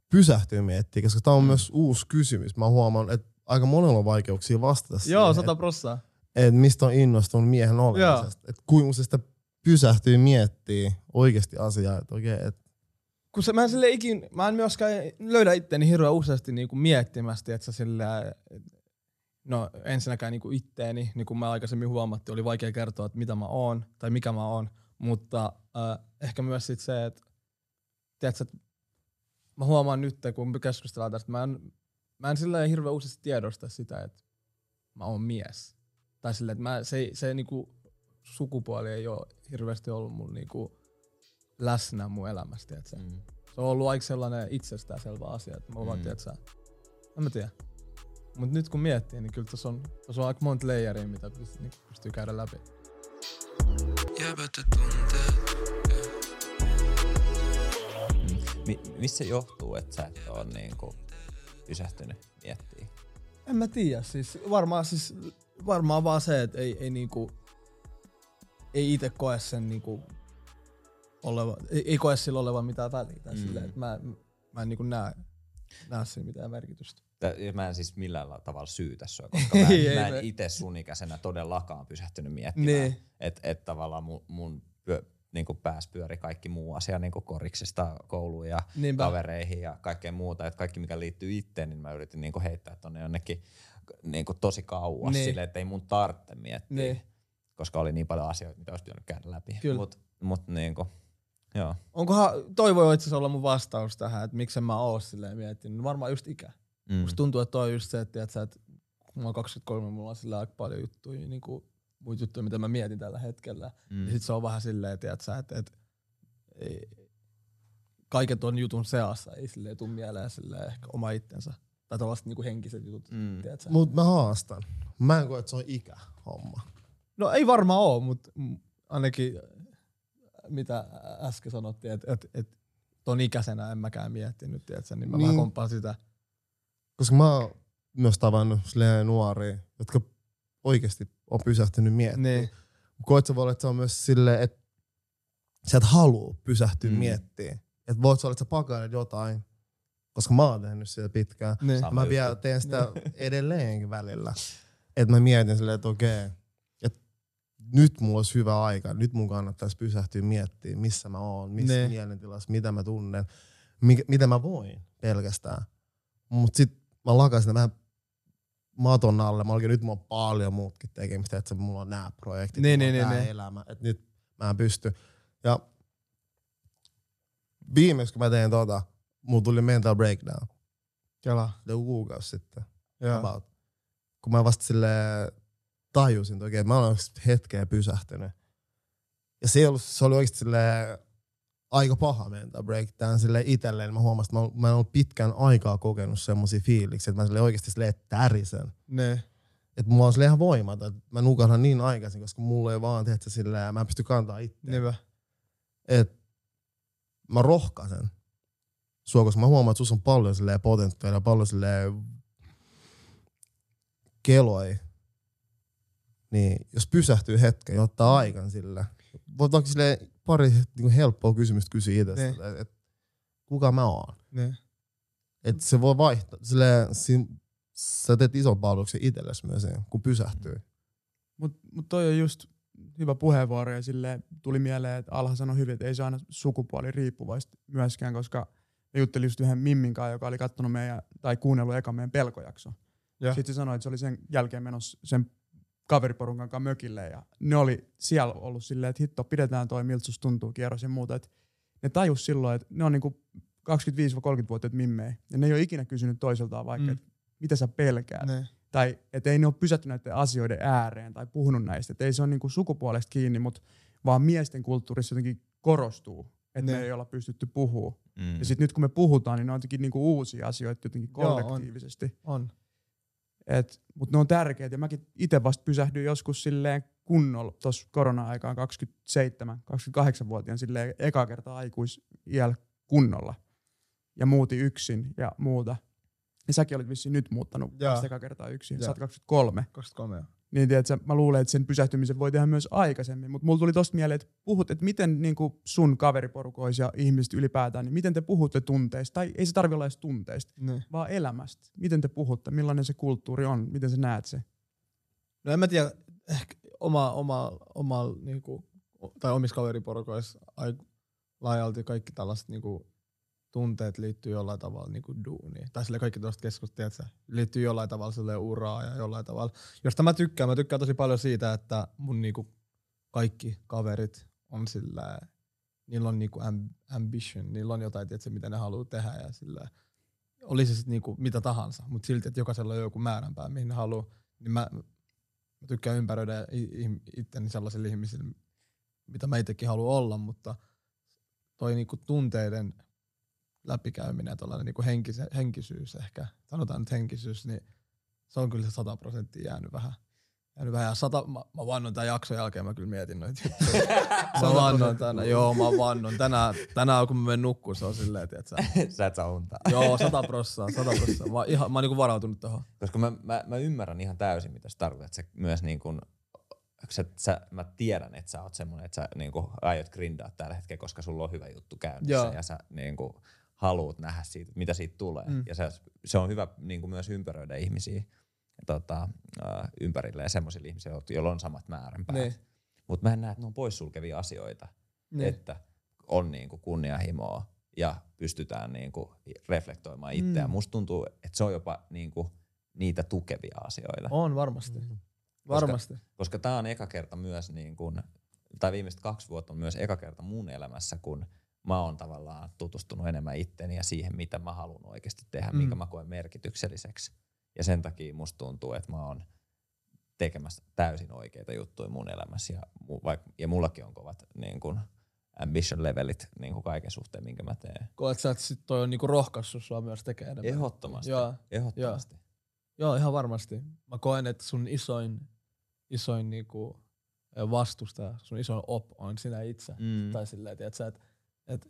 pysähtyä miettiä, koska tää on Mm. myös uusi kysymys. Mä huomaan, että aika monella on vaikeuksia vastata Joo, siihen, sata prossaa. että mistä on innostunut miehen olemisesta. Että kuinka se sitä pysähtyy miettiä oikeasti asiaa, että okei, okay, että Kun se, mä en sille ikin, mä en myöskään löydä itteni hirveän useasti niinku miettimästä, että sillä no ensinnäkään niinku itteeni, niin kuin mä aikaisemmin huomattiin, oli vaikea kertoa, että mitä mä oon tai mikä mä oon, mutta äh, ehkä myös sit se, että tiedätkö, että mä huomaan nyt, kun me keskustellaan tästä, mä en, mä en sillä hirveän useasti tiedosta sitä, että mä oon mies. Tai silleen, että mä, se, se niinku sukupuoli ei ole hirveästi ollut mun niinku läsnä mun elämästä, tiedätkö? Mm. Se on ollut aika sellainen itsestäänselvä asia, että mä vaan Mm. tiedät sä, en mä tiedä. Mut nyt kun miettii, niin kyllä tuossa on, tossa on aika monta layeria, mitä pystyy, niin pystyy käydä läpi. Tunteet. Mm. Mi- missä se johtuu, että sä et ole niinku pysähtynyt miettimään? En mä tiedä, siis varmaan, siis varmaan vaan se, että ei, ei niinku, ei itse koe sen niinku oleva, ei, ei koe sillä olevan mitään väliä. Mm. silleen, että mä, mä en niinku näe, näe siinä mitään merkitystä. Ja Mä en siis millään la- tavalla syytä sua, koska mä Ei, en, mä en itse sun ikäisenä todellakaan pysähtynyt miettimään. Niin. Että et tavallaan mun, mun niin pääs pyöri kaikki muu asia niin koriksista kouluun ja Niinpä. kavereihin ja kaikkeen muuta. Että kaikki mikä liittyy itteen, niin mä yritin niin heittää tonne jonnekin niin tosi kauas Niin. silleen, että ei mun tarvitse miettiä. Niin. Koska oli niin paljon asioita, mitä olisi pitänyt käydä läpi. Mut, mut niin kuin, joo. Onkohan, toi voi itse olla mun vastaus tähän, että miksi mä oo silleen miettinyt. Varmaan just ikä. Mm. Musta tuntuu, että toi on just se, että, että kun mä oon 23, mulla on sillä aika paljon juttuja, niin kuin, muita juttuja, mitä mä mietin tällä hetkellä. Mm. Ja sit se on vähän silleen, että, että ei, kaiken tuon jutun seassa ei silleen tuu mieleen silleen ehkä oma itsensä. Tai tällaiset niinku henkiset jutut, Mm. tiiätsä. Mut mä haastan. Mä en koe, että se on ikä homma. No ei varmaan oo, mutta ainakin äh, mitä äsken sanottiin, että et, et, ton ikäisenä en mäkään miettinyt, tiiätsä, niin mä niin. Niin. vähän komppaan sitä. Koska mä oon myös tavannut silleen nuoria, jotka oikeasti on pysähtynyt miettimään. Niin. Koet sä voi olla, että se on myös silleen, että sä et halua pysähtyä Mm. miettimään. Että voit sä olla, että sä pakailet jotain, koska mä oon tehnyt sitä pitkään. Niin. Sama mä juttu. vielä teen sitä edelleenkin välillä. Että mä mietin silleen, että okei, että nyt mulla olisi hyvä aika, nyt mun kannattaisi pysähtyä miettimään, missä mä oon, missä ne. mielentilassa, mitä mä tunnen, mikä, mitä mä voin pelkästään. Mut sit mä lakasin vähän maton alle. Mä olin nyt mulla on paljon muutkin tekemistä, että mulla on nämä projektit, Niin, mulla on niin, tää niin, elämä, että nyt mä en pysty. Ja viimeksi kun mä tein tota, mulla tuli mental breakdown. Kela. Joku kuukausi sitten Joo. about. Kun mä vasta sille tajusin, että okei, mä olen hetkeä pysähtynyt. Ja se, ei ollut, se oli oikeasti sille aika paha mental breakdown sille itselleen. Mä huomasin, että mä, mä en ollut pitkän aikaa kokenut semmosia fiiliksiä, että mä sille oikeasti sille tärisen. Ne. Että mulla on sille ihan voimata, että mä nukahdan niin aikaisin, koska mulla ei vaan tehdä silleen, mä en pysty kantaa itse. Niinpä. että mä rohkaisen sua, koska mä huomaan, että sus on paljon silleen potentiaalia, paljon silleen keloi. Niin jos pysähtyy hetken ja ottaa aikan sille, voit vaikka silleen pari niin helppoa kysymystä kysyä itsestä, Niin. että et, kuka mä oon. Ne. Et se voi vaihtaa, silleen, siinä, sä teet ison palveluksen itsellesi myös, kun pysähtyy. Mutta mut toi on just hyvä puheenvuoro ja sille tuli mieleen, että Alha sanoi hyvin, että ei se aina sukupuoli riippuvaista myöskään, koska me juttelin just yhden Mimmin kanssa, joka oli kattonut meidän, tai kuunnellut eka meidän pelkojakso. Ja. Sitten se sanoi, että se oli sen jälkeen menossa sen kaveriporukan kanssa mökille ja ne oli siellä ollut silleen, että hitto, pidetään toi, miltä susta tuntuu kierros ja muuta. Et ne tajus silloin, että ne on niinku 25-30-vuotiaat mimmejä ja ne ei ole ikinä kysynyt toiseltaan vaikka, Mm. että mitä sä pelkäät. Ne. Tai että ei ne ole pysähtynyt näiden asioiden ääreen tai puhunut näistä. Et ei se ole niinku sukupuolesta kiinni, mutta vaan miesten kulttuurissa jotenkin korostuu, että Ne. me ei olla pystytty puhua. Mm. Ja sitten nyt kun me puhutaan, niin ne on jotenkin niinku uusia asioita jotenkin Joo, on. kollektiivisesti. On. Mutta ne on tärkeitä ja mäkin itse vasta pysähdyin joskus silleen kunnolla tuossa korona-aikaan 27-28-vuotiaan silleen eka kertaa aikuis kunnolla. Ja muutin yksin ja muuta. Ja säkin olit vissiin nyt muuttanut Jaa. eka kertaa yksin. Jaa. Sä oot 23. 23 joo. Niin tiedätkö, mä luulen, että sen pysähtymisen voi tehdä myös aikaisemmin. Mutta mulla tuli tosta mieleen, että puhut, että miten niin sun kaveriporukoissa ja ihmiset ylipäätään, niin miten te puhutte tunteista. Tai ei se tarvitse olla edes tunteista, Ne. vaan elämästä. Miten te puhutte, millainen se kulttuuri on, miten sä näet se. No en mä tiedä, ehkä oma, oma, oma niinku, tai omissa kaveriporukoissa laajalti kaikki tällaiset niinku, tunteet liittyy jollain tavalla niinku duuniin. Tai sille kaikki tuosta että liittyy jollain tavalla sille uraa ja jollain tavalla. Josta mä tykkään, mä tykkään tosi paljon siitä, että mun niinku, kaikki kaverit on sillä niillä on niinku amb- ambition, niillä on jotain, tiedätkö, mitä ne haluaa tehdä ja sillä oli se sitten niinku mitä tahansa, mutta silti, että jokaisella on joku määränpää, mihin ne haluaa, niin mä, mä tykkään ympäröidä itteni sellaisille ihmisille, mitä mä itsekin haluan olla, mutta toi niinku tunteiden läpikäyminen ja tällainen niinku henkise, henkisyys ehkä, sanotaan nyt henkisyys, niin se on kyllä se 100 prosenttia jäänyt vähän. Jäänyt vähän. Ja sata, mä, mä vannon tämän jakson jälkeen, mä kyllä mietin noita. Mä vannon tänään, joo mä vannon. Tänään, tänään kun mä menen nukkuun, se on silleen, että sä, Sä et saa unta. joo, sata prossaa, sata prossaa. Mä, ihan, mä oon niinku varautunut tohon. Koska mä, mä, mä ymmärrän ihan täysin, mitä sä tarkoitat. Se myös niin kuin, sä, sä, mä tiedän, että sä oot semmonen, että sä niin kuin, aiot grindaa tällä hetkellä, koska sulla on hyvä juttu käynnissä Joo. ja sä niin kuin, haluut nähdä siitä, mitä siitä tulee. Mm. Mm. Ja se, se on hyvä niin kuin, myös ympäröidä ihmisiä tota, äh, ympärilleen semmoisille ihmisille, joilla on samat määränpäät. Niin. Mutta mä en näe, että ne on poissulkevia asioita, Niin. että on niinku kunnianhimoa ja pystytään niinku reflektoimaan itseään. Mm. Mm. Musta tuntuu, että se on jopa niinku niitä tukevia asioita. On varmasti. Varmasti. Koska tämä on eka kerta myös, niin kun, tai viimeiset kaksi vuotta on myös eka kerta mun elämässä, kun mä oon tavallaan tutustunut enemmän itteeni ja siihen, mitä mä haluan oikeasti tehdä, Mm. minkä mä koen merkitykselliseksi. Ja sen takia musta tuntuu, että mä oon tekemässä täysin oikeita juttuja mun elämässä. Ja, mu- vaik, ja mullakin on kovat niin kun, ambition levelit niin kun kaiken suhteen, minkä mä teen. Koet sä, että sit toi on niinku rohkaissut sua myös tekemään enemmän? Ehdottomasti. Joo. Ehdottomasti. Joo, ihan varmasti. Mä koen, että sun isoin, isoin niinku vastustaja, sun isoin op on sinä itse. Mm. Tai silleen, että et, et,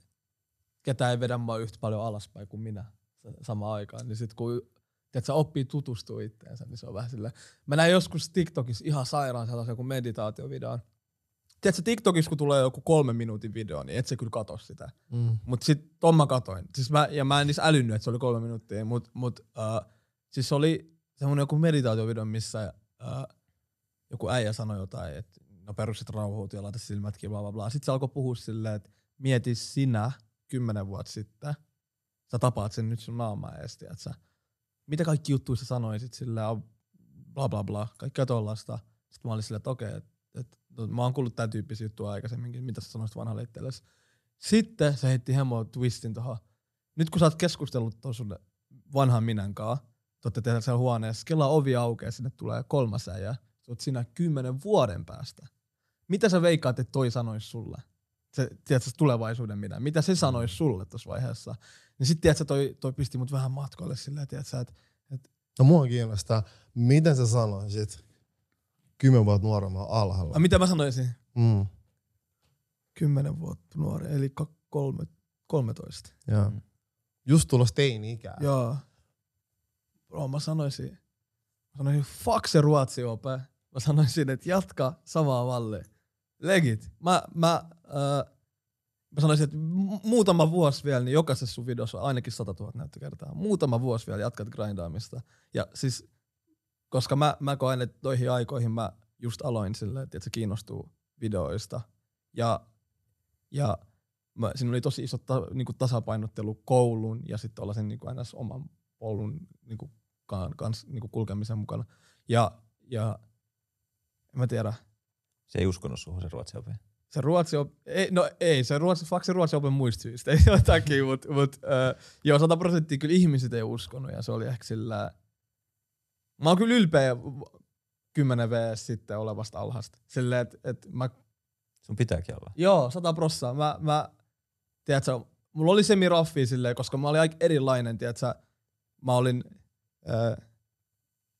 ketään ei vedä mua yhtä paljon alaspäin kuin minä sa- samaan aikaan. Niin sit kun tiedät, sä oppii tutustua itteensä, niin se on vähän silleen. Mä näin joskus TikTokissa ihan sairaan sellaisen joku meditaatiovideon. Tiedätkö, TikTokissa kun tulee joku kolmen minuutin video, niin et sä kyllä katso sitä. Mm. Mut sit ton mä katoin. Siis mä, ja mä en edes älynnyt, että se oli kolme minuuttia, mut, mut uh, siis se oli semmonen joku meditaatiovideo, missä uh, joku äijä sanoi jotain, että no perussit rauhoit ja laita silmät kiinni, bla bla bla. Sitten se alkoi puhua silleen, että mieti sinä kymmenen vuotta sitten, sä tapaat sen nyt sun naamaa ees, että sä, mitä kaikki juttuja sä sanoisit silleen, bla bla bla, kaikkea tollaista. Sitten mä olin silleen, että okei, että et, no, mä oon kuullut tämän tyyppisiä juttuja aikaisemminkin, mitä sä sanoisit vanhalle itsellesi. Sitten se heitti hemo twistin tuohon. Nyt kun sä oot keskustellut tuon sun vanhan minän kanssa, te ootte tehdä siellä huoneessa, kello ovi aukeaa, sinne tulee kolmas äijä, sä oot siinä kymmenen vuoden päästä. Mitä sä veikkaat, että toi sanois sulle? Se, tiedätkö, tulevaisuuden minä. Mitä se sanois sulle tuossa vaiheessa? Niin sit tiedätkö, toi, toi pisti mut vähän matkoille silleen, tiedätkö, että No mua kiinnostaa, miten sä sanoisit kymmenen vuotta nuoremmalla alhaalla? a, mitä mä sanoisin? Mm. Kymmenen vuotta nuori, eli kolme, 13. Ja. Mm. Just tulos teini-ikää. Joo. Bro, mä sanoisin, mä sanoisin, fuck se ruotsi ope. Mä sanoisin, että jatka samaa mallia. Legit. Mä, mä, äh, mä sanoisin, että mu- muutama vuosi vielä, niin jokaisessa sun videossa on ainakin 100 000 näyttökertaa. Muutama vuosi vielä jatkat grindaamista. Ja siis, koska mä, mä koen, että toihin aikoihin mä just aloin silleen, että se kiinnostuu videoista. Ja, ja mä, siinä oli tosi iso ta, niinku tasapainottelu koulun ja sitten tuollaisen niinku aina oman polun niinku kan, kans niinku kulkemisen mukana. Ja, ja en mä tiedä, Se ei uskonut suhun se ruotsi. Se ruotsi op... ei, no ei, se ruotsi, fuck se ruotsi open muista syistä, ei ole takia, mut, mut äh, joo, 100 prosenttia kyllä ihmiset ei uskonut ja se oli ehkä sillä... Mä oon kyllä ylpeä 10 v sitten olevasta alhaasta. Silleen, että et mä Sun pitääkin olla. Joo, sata prossaa. Mä, mä, tiedätkö, mulla oli semi raffi silleen, koska mä olin aika erilainen, tiedätkö, mä olin, äh,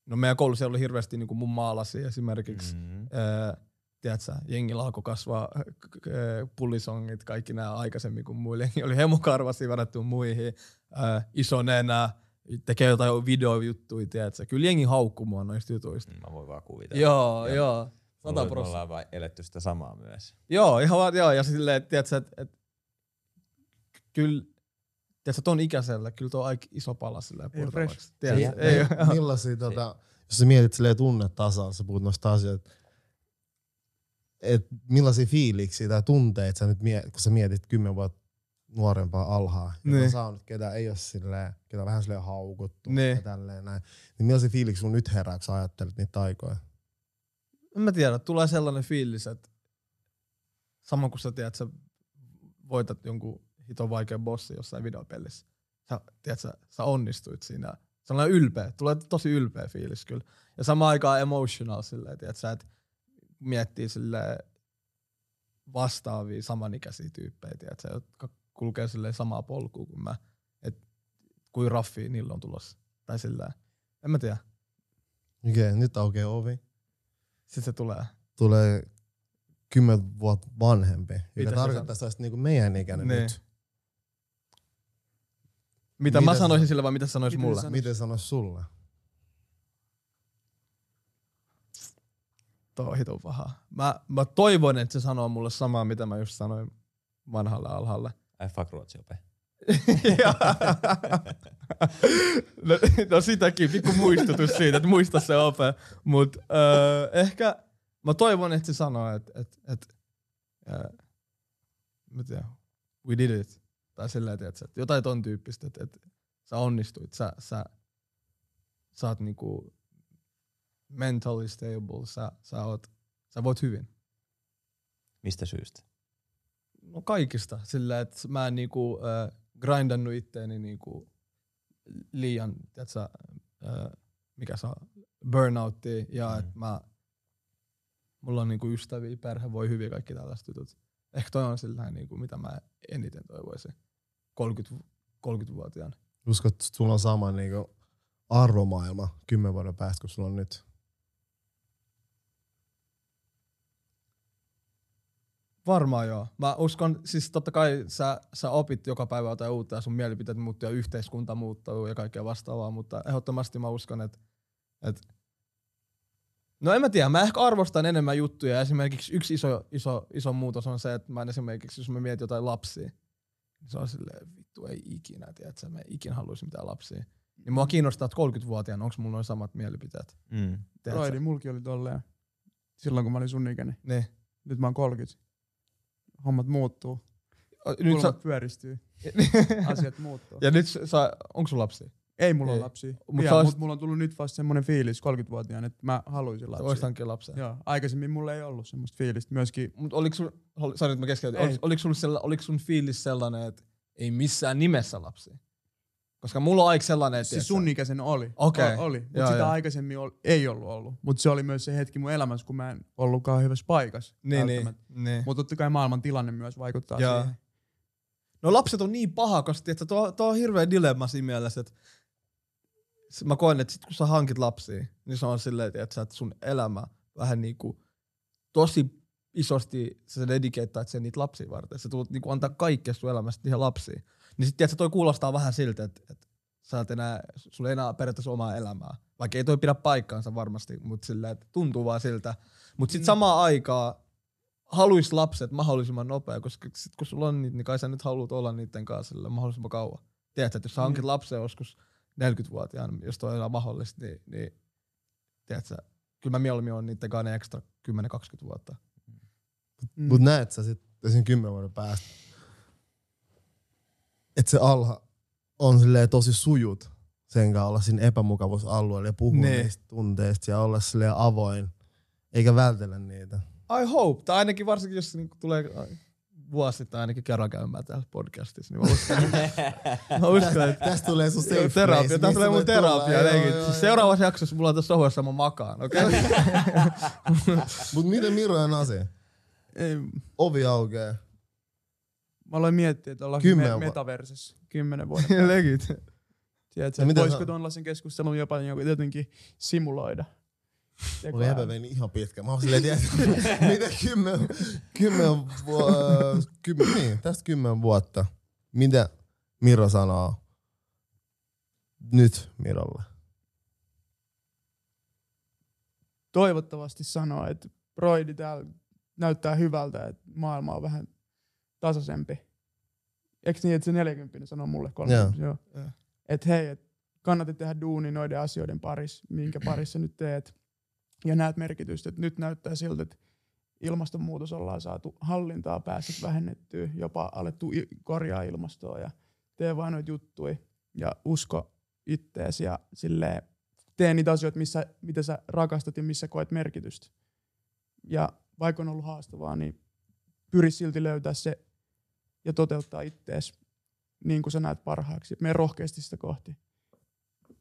no meidän koulussa oli hirveästi niin mun maalasi esimerkiksi, Mm. äh, tiedätkö, jengillä alkoi kasvaa äh, äh, pullisongit, kaikki nämä aikaisemmin kuin muille. Jengi oli hemokarvasi verrattuna muihin, äh, iso nenä, tekee jotain videojuttuja, tiedätkö. Kyllä jengi haukkui mua noista jutuista. Mä voin vaan kuvitella. Joo, Joo. joo, Me sata ollaan- Me ollaan vaan eletty sitä samaa myös. Joo, ihan vaan, joo, ja silleen, että tiedätkö, että et, kyllä, tiedätkö, ton ikäisellä, kyllä tuo on aika iso pala silleen purtavaksi. Ei- ei, Ei, millaisia, tota, jos sä mietit silleen tunnetasalla, sä puhut noista asioista, et millaisia fiiliksiä tai tunteita sä nyt mietit, kun sä mietit kymmen vuotta nuorempaa alhaa, joka Niin. on saanut, ketä ei ole silleen, ketä vähän silleen haukuttu Niin. ja tälleen näin. Niin millaisia fiiliksiä sun nyt herää, kun sä ajattelet niitä aikoja? en mä tiedä, tulee sellainen fiilis, että sama kuin sä tiedät, sä voitat jonkun hiton vaikean bossin jossain videopelissä. Sä, tiedät, sä, sä onnistuit siinä. Sellainen ylpeä, tulee tosi ylpeä fiilis kyllä. Ja samaan aikaan emotional silleen, tiedät, sä, että miettii sille vastaavia samanikäisiä tyyppejä, tiedät, sä, jotka kulkee silleen samaa polkua kuin mä. Et kuin raffi niillä on tulossa. Tai silleen, en mä tiedä. Okei, okay, nyt aukeaa ovi. Sitten se tulee. Tulee kymmen vuotta vanhempi, Mitä joka tarkoittaa, että niinku meidän ikäinen Niin. nyt. Mitä mä Mitä sä- sanoisin sille vai mitä Miten mulle? sä Miten sanois sulle? Tuo hitun paha. Mä, mä toivon, että se sanoo mulle samaa, mitä mä just sanoin vanhalle alhaalle. Ai fuck ruotsi opi. no, no, sitäkin, pikku muistutus siitä, että muista se ope. Mut öö, ehkä mä toivon, että se sanoo, että et, et, tiedän, we did it. Tai silleen, että jotain ton tyyppistä, että, että sä onnistuit, sä, sä, sä oot niinku mentally stable, sä, sä, oot, sä voit hyvin. Mistä syystä? No kaikista. Sillä, että mä en niinku, äh, grindannut itteeni niinku liian, tiedätkö, äh, mikä on, burnoutti ja Mm. mm. että mä, mulla on niinku ystäviä, perhe voi hyvin kaikki tällaiset jutut. Ehkä toi on sillä niinku, mitä mä eniten toivoisin 30, 30-vuotiaana. Uskot, että sulla on sama niinku arvomaailma kymmenen vuoden päästä, kun sulla on nyt? Varmaan joo. Mä uskon, siis totta kai sä, sä opit joka päivä jotain uutta ja sun mielipiteet muuttuu ja yhteiskunta muuttuu ja kaikkea vastaavaa, mutta ehdottomasti mä uskon, että, että No en mä tiedä, mä ehkä arvostan enemmän juttuja. Esimerkiksi yksi iso, iso, iso muutos on se, että mä en esimerkiksi, jos mä mietin jotain lapsia, niin se on silleen, vittu ei ikinä, tiedätkö, mä en ikinä haluaisi mitään lapsia. Niin mua kiinnostaa, että 30-vuotiaana, onko mulla noin samat mielipiteet. Mm. Broidi, mulki oli tolleen. Silloin kun mä olin sun ikäinen. Niin. Nyt mä oon 30. Hommat muuttuu. Nyt sä, pyöristyy. Asiat muuttuu. ja nyt sä, onko sun lapsia? Ei mulla Ei. ole lapsia. Mut Mut, sä Vielä, olis- mut mulla on tullut nyt vasta semmonen fiilis 30-vuotiaana, että mä haluaisin lapsia. voisit hankkia lapsen. Joo, aikaisemmin mulla ei ollut semmoista fiilistä. Myöskin Mut oliko sun, sori, mä keskeytin, oliko, oliko, sulla sella, oliko sun fiilis sellainen, että ei missään nimessä lapsia? Koska mulla on aika sellainen, että siis sun ikäisen oli. Okei. O- oli. Mutta sitä joo. aikaisemmin ol, ei ollut ollut. Mutta se oli myös se hetki mun elämässä, kun mä en ollutkaan hyvässä paikassa. niin, niin, niin. Mutta totta kai maailman tilanne myös vaikuttaa Joo. siihen. No lapset on niin paha, koska tiedätkö, tuo, tuo on hirveä dilemma siinä mielessä, että mä koen, että sit kun sä hankit lapsia, niin se on silleen, tiedätkö, että sun elämä vähän niinku tosi isosti sä dedikeettaat sen niitä lapsia varten. Sä tulet niinku antaa kaikkea sun elämästä niihin lapsiin. Niin sit tiedätkö, toi kuulostaa vähän siltä, että, että sä et enää, sulla ei enää periaatteessa omaa elämää. Vaikka ei toi pidä paikkaansa varmasti, mutta sillä, että tuntuu vaan siltä. Mutta sitten samaan aikaan haluais lapset mahdollisimman nopea, koska sit kun sulla on niitä, niin kai sä nyt haluat olla niiden kanssa sillä mahdollisimman kauan. Tiedätkö, että jos sä hankit Mm. lapsen joskus 40-vuotiaana, jos toi on enää mahdollista, niin, niin tiedätkö, kyllä mä mieluummin on niiden kanssa ne ekstra 10-20 vuotta. Mm. Mut näet sä sit esim. kymmenen vuoden päästä, että se alha on silleen tosi sujut sen kanssa olla siinä epämukavuusalueella ja puhua Niin. niistä tunteista ja olla silleen avoin, eikä vältellä niitä. I hope. Tai ainakin varsinkin, jos niinku tulee ai, vuosittain ainakin kerran käymään täällä podcastissa, niin mä uskon, mä uskon että Tästä tulee sun safe Joo, terapia. place, Tää missä tulee mun terapia. Joo, joo, joo. Seuraavassa jaksossa mulla on tässä sohvassa mä makaan, okei? Okay? Mut miten Miro ja Nase? Ei, Ovi aukeaa. Mä aloin miettiä, että ollaan Kymmenen me- vuotta. metaversessa kymmenen vuoden. Legit. Tiedätkö, miten voisiko tuollaisen keskustelun jopa jotenkin simuloida? Mulla jäbä meni ihan pitkä. Mä oon silleen, tiedä, mitä kymmen, kymmen, vu- kymmen, niin, tästä kymmen vuotta. Mitä Miro sanoo nyt Mirolle? Toivottavasti sanoo, että Broidi täällä näyttää hyvältä, että maailma on vähän tasaisempi. Eikö niin, että se 40 sanoo mulle 30? Joo. Joo. Että hei, et kannatti tehdä duuni noiden asioiden parissa, minkä parissa nyt teet. Ja näet merkitystä, että nyt näyttää siltä, että ilmastonmuutos ollaan saatu hallintaa, päässyt vähennettyä, jopa alettu korjaa ilmastoa ja tee vain noita juttuja ja usko ittees ja silleen, tee niitä asioita, missä, mitä sä rakastat ja missä koet merkitystä. Ja vaikka on ollut haastavaa, niin pyri silti löytää se ja toteuttaa ittees niin kuin sä näet parhaaksi. Mene rohkeasti sitä kohti.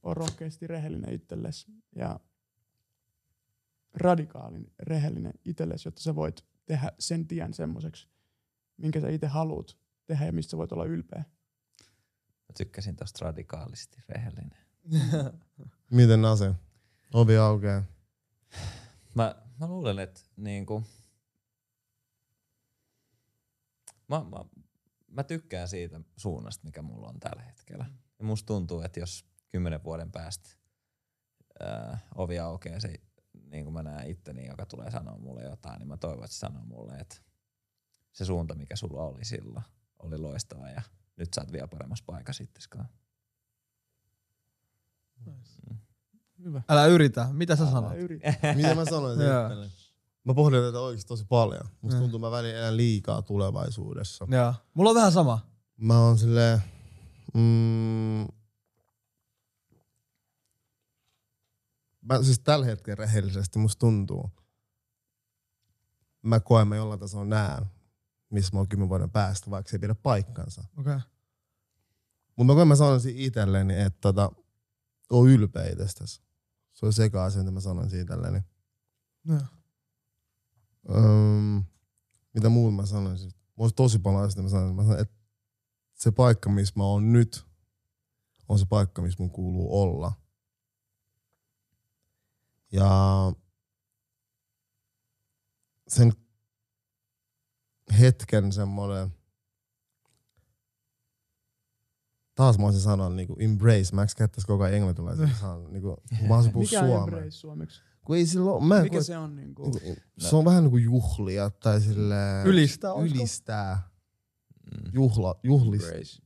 On rohkeasti rehellinen itsellesi ja radikaalin rehellinen itsellesi, jotta sä voit tehdä sen tien semmoiseksi, minkä sä itse haluat tehdä ja mistä sä voit olla ylpeä. Mä tykkäsin tosta radikaalisti rehellinen. Miten Nase? Ovi aukeaa. Mä, mä luulen, että niinku, mä, mä, mä tykkään siitä suunnasta, mikä mulla on tällä hetkellä. Ja musta tuntuu, että jos kymmenen vuoden päästä ää, ovi aukeaa se, niin kuin mä näen itteni, joka tulee sanoa mulle jotain, niin mä toivon, että se sanoo mulle, että se suunta, mikä sulla oli silloin, oli loistava ja nyt sä oot vielä paremmassa paikassa itseskaan. Hyvä. Älä yritä. Mitä sä Älä sanot? yritä. Mitä mä sanoin? Mä pohdin tätä oikeesti tosi paljon. Musta Mm. tuntuu, mä välin elän liikaa tulevaisuudessa. Joo. Mulla on vähän sama. Mä oon silleen... Mm, mä, siis tällä hetkellä rehellisesti musta tuntuu. Mä koen, mä jollain tasolla näen, missä mä oon kymmenen vuoden päästä, vaikka se ei pidä paikkansa. Okei. Okay. Mutta mä koen, mä sanoisin itselleni, että tota, oo ylpeä itsestäsi. Se on seka asia, mitä mä sanoin itselleni. Joo. Öm, mitä muuta mä sanoisin? Mulla olisi tosi paljon asioita, mä sanoin, mä sanoin, että se paikka, missä mä oon nyt, on se paikka, missä mun kuuluu olla. Ja sen hetken semmoinen, taas mä voisin sanoa niinku embrace, mä eikö käyttäisi koko ajan englantilaisen sanan, niinku, kun mä olisin puhua Mikä suomea. embrace suomeksi? Kun ei silloin, mä en Mikä koe- se on? Niin kuin, Niinku, se on vähän niinku juhlia tai sille Ylistää, olisiko? ylistää, Mm. juhla, juhlis,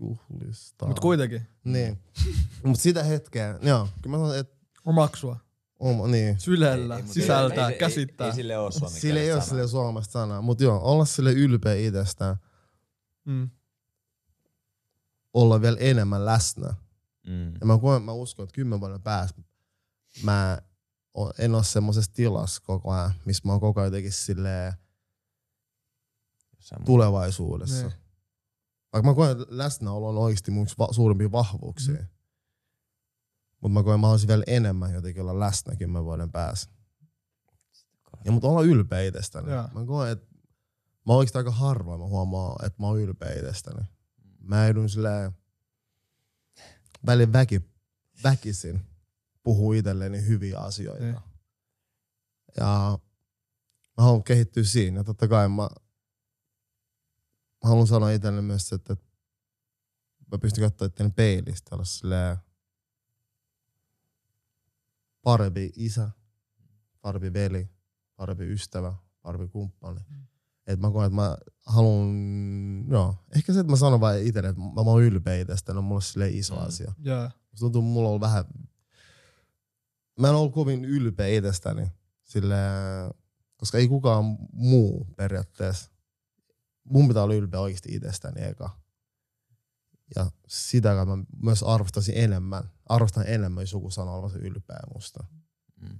juhlistaa. Mut kuitenkin. Niin. Mut sitä hetkeä, joo, kyllä mä sanon, että Omaksua. oma, niin. Sylellä, Ei- ei- sisältää, ei- ei- käsittää. Ei, ei sille ole suomen Sillä ei ole sanaa. sille suomasta sanaa, mut joo, olla sille ylpeä itsestään, Mm. olla vielä enemmän läsnä. Mm. Ja mä, koen, mä uskon, että kymmenen vuoden päästä mä en ole semmoisessa tilassa koko ajan, missä mä oon koko ajan jotenkin silleen Jossain tulevaisuudessa. Niin. Vaikka mä koen, että läsnäolo on oikeasti mun va- suurimpia vahvuuksia. Mm. Mutta mä koen, että mä haluaisin vielä enemmän jotenkin olla läsnä kymmenen vuoden päässä. Ja mutta olla ylpeä itsestäni. Mä koen, että mä oikeastaan aika harvoin mä huomaan, että mä oon ylpeä itsestäni. Mä joudun silleen välin väki, väkisin puhuu itselleni hyviä asioita. Niin. Ja mä haluan kehittyä siinä. Totta kai mä, mä haluan sanoa itselleni myös, että, että mä pystyn katsoa itseäni peilistä olla silleen parempi isä, parempi veli, parempi ystävä, parempi kumppani. Mm. Et mä koen, että mä haluan, joo, ehkä se, että mä sanon vaan itselle, että mä, mä oon ylpeä itsestäni, on mulle silleen iso Mm. asia. Musta tuntuu, että mulla on vähän... Mä en ollut kovin ylpeä itsestäni, sillä, koska ei kukaan muu periaatteessa. Mun pitää olla ylpeä oikeasti itsestäni eka. Ja sitä mä myös arvostasin enemmän. Arvostan enemmän, jos joku sanoo olevansa ylpeä musta. Mm.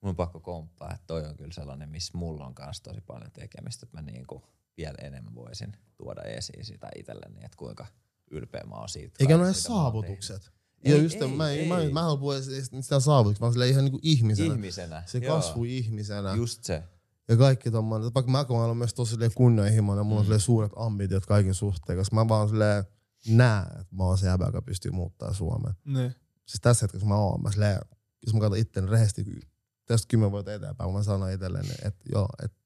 Mun on pakko komppaa, että toi on kyllä sellainen, missä mulla on kanssa tosi paljon tekemistä, että mä niinku vielä enemmän voisin tuoda esiin sitä itselleni, että kuinka ylpeä mä oon siitä. Eikä ne saavutukset. Ei, ja just ei, mä, ei. mä, mä, mä haluan sitä saavutuksia, vaan silleen ihan niinku ihmisenä. Ihmisenä. Se joo. kasvu ihmisenä. Just se. Ja kaikki tommonen, vaikka mä olen myös tosi kunnianhimoinen, mulla on silleen suuret ambitiot kaiken suhteen, koska mä vaan silleen näen, että mä oon se jäbä, joka pystyy muuttaa Suomen. Niin. Siis tässä hetkessä mä oon, mä silleen, jos mä katson itteni rehellisesti tästä kymmenen vuotta eteenpäin, mä sanon itselleni, että joo, että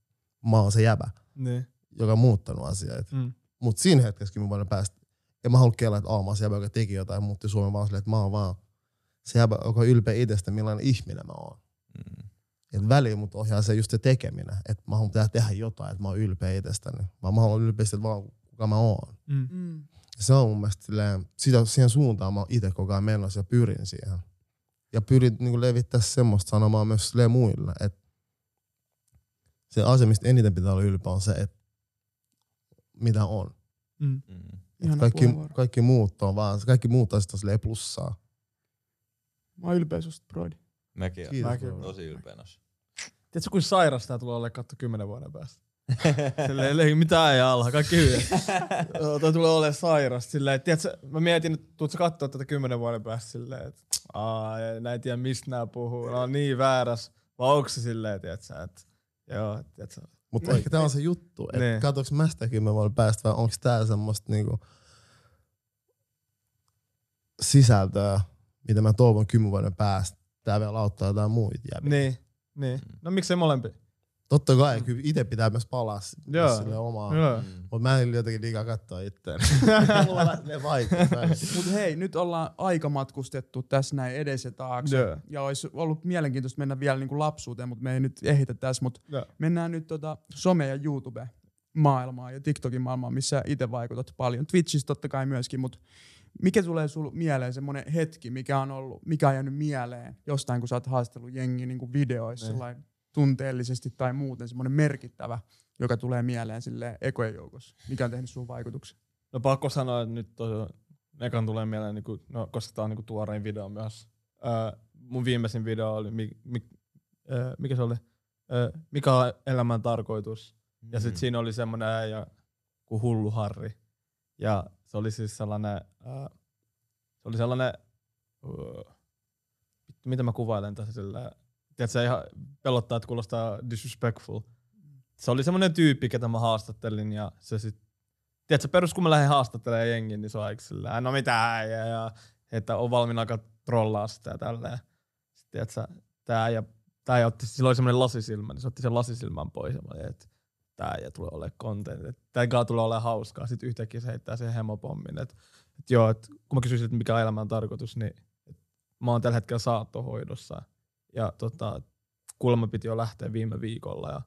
mä oon se jäbä, Niin. joka on muuttanut asioita. Mm. Mut siinä hetkessä kymmenen vuoden päästä, en mä halua kelaa, että aah, mä oon se jäbä, joka teki jotain, muutti Suomen vaan silleen, että mä oon vaan se jäbä, joka on ylpeä itsestä, millainen ihminen mä oon. Mm. Et väliin mut ohjaa se just se tekeminen, että mä haluan tehdä, tehdä jotain, että mä oon ylpeä itsestäni. Vaan mä haluan ylpeä siitä vaan kuka mä oon. Mm. Mm. Se on mun mielestä silleen, sitä, siihen suuntaan mä oon itse koko ajan menossa ja pyrin siihen. Ja pyrin niin levittää semmoista sanomaa myös silleen muille, että se asia, mistä eniten pitää olla ylpeä on se, että mitä on. Mm. Mm. Ihana kaikki, puheenvuoro. kaikki muut on vaan, kaikki muut on silleen plussaa. Mä oon ylpeä susta, Broidi. Mäkin Kiitos, oon bro. tosi ylpeä noissa. Tiedätkö, kuin sairas tää tulee olemaan katto kymmenen vuoden päästä? Silleen, ei mitään ei alla, kaikki hyvin. Toi tulee olemaan sairas. Silleen, tiedätkö, mä mietin, että tuut sä katsoa tätä kymmenen vuoden päästä silleen, että aa, ei, nää ei tiedä mistä nää puhuu, nää on niin väärässä. Vai onko se silleen, tiedätkö, että joo, tiedätkö, Mutta ehkä tämä on se juttu, että Niin. katsoinko mä sitä kymmenen vuoden päästä vai onko tää semmoista niinku sisältöä, mitä mä toivon kymmenen vuoden päästä. Tää vielä auttaa jotain muita jäbiä. niin, niin. No miksei molempi? Totta kai, kyllä itse pitää myös palaa sille omaa. Mm. Mutta mä en jotenkin liikaa katsoa itseäni. Mulla silleen vaikea. Mut hei, nyt ollaan aika matkustettu tässä näin edes ja taakse. Joo. Ja olisi ollut mielenkiintoista mennä vielä niinku lapsuuteen, mutta me ei nyt ehditä tässä. Mutta mennään nyt tota some- ja YouTube-maailmaan ja TikTokin maailmaan, missä itse vaikutat paljon. Twitchissä totta kai myöskin, mutta mikä tulee sulle mieleen semmoinen hetki, mikä on ollut, mikä on jäänyt mieleen jostain, kun sä oot haastellut jengi niin videoissa Niin. sellainen tunteellisesti tai muuten semmoinen merkittävä, joka tulee mieleen sille ekojen joukossa. Mikä on tehnyt sun vaikutuksen? No pakko sanoa, että nyt tosiaan ekan tulee mieleen, niin kuin, no, koska tää on niin kuin tuorein video myös. Öö, mun viimeisin video oli, mi, mi, öö, mikä se oli? Öö, mikä on elämän tarkoitus? Ja Mm. sitten siinä oli semmoinen äijä kuin Hullu Harri. Ja se oli siis sellainen, öö, se oli sellainen, öö, vittu, mitä mä kuvailen tässä sillä, tiedätkö, ihan pelottaa, että kuulostaa disrespectful. Se oli semmoinen tyyppi, ketä mä haastattelin ja se sit, tiedätkö, perus kun mä lähden haastattelemaan jengiä, niin se on aika sillä, no mitä äijä, ja että on valmiina aika trollaa sitä ja tälleen. Sitten tiedätkö, tää äijä, tää otti, sillä oli semmoinen lasisilmä, niin se otti sen lasisilmän pois ja mä olin, että tää äijä tulee olemaan content, että tää tulee olemaan hauskaa. Sitten yhtäkkiä se heittää sen hemopommin, että, että joo, että kun mä kysyisin, että mikä on elämän tarkoitus, niin mä oon tällä hetkellä saattohoidossa ja tota, kuulemma piti jo lähteä viime viikolla ja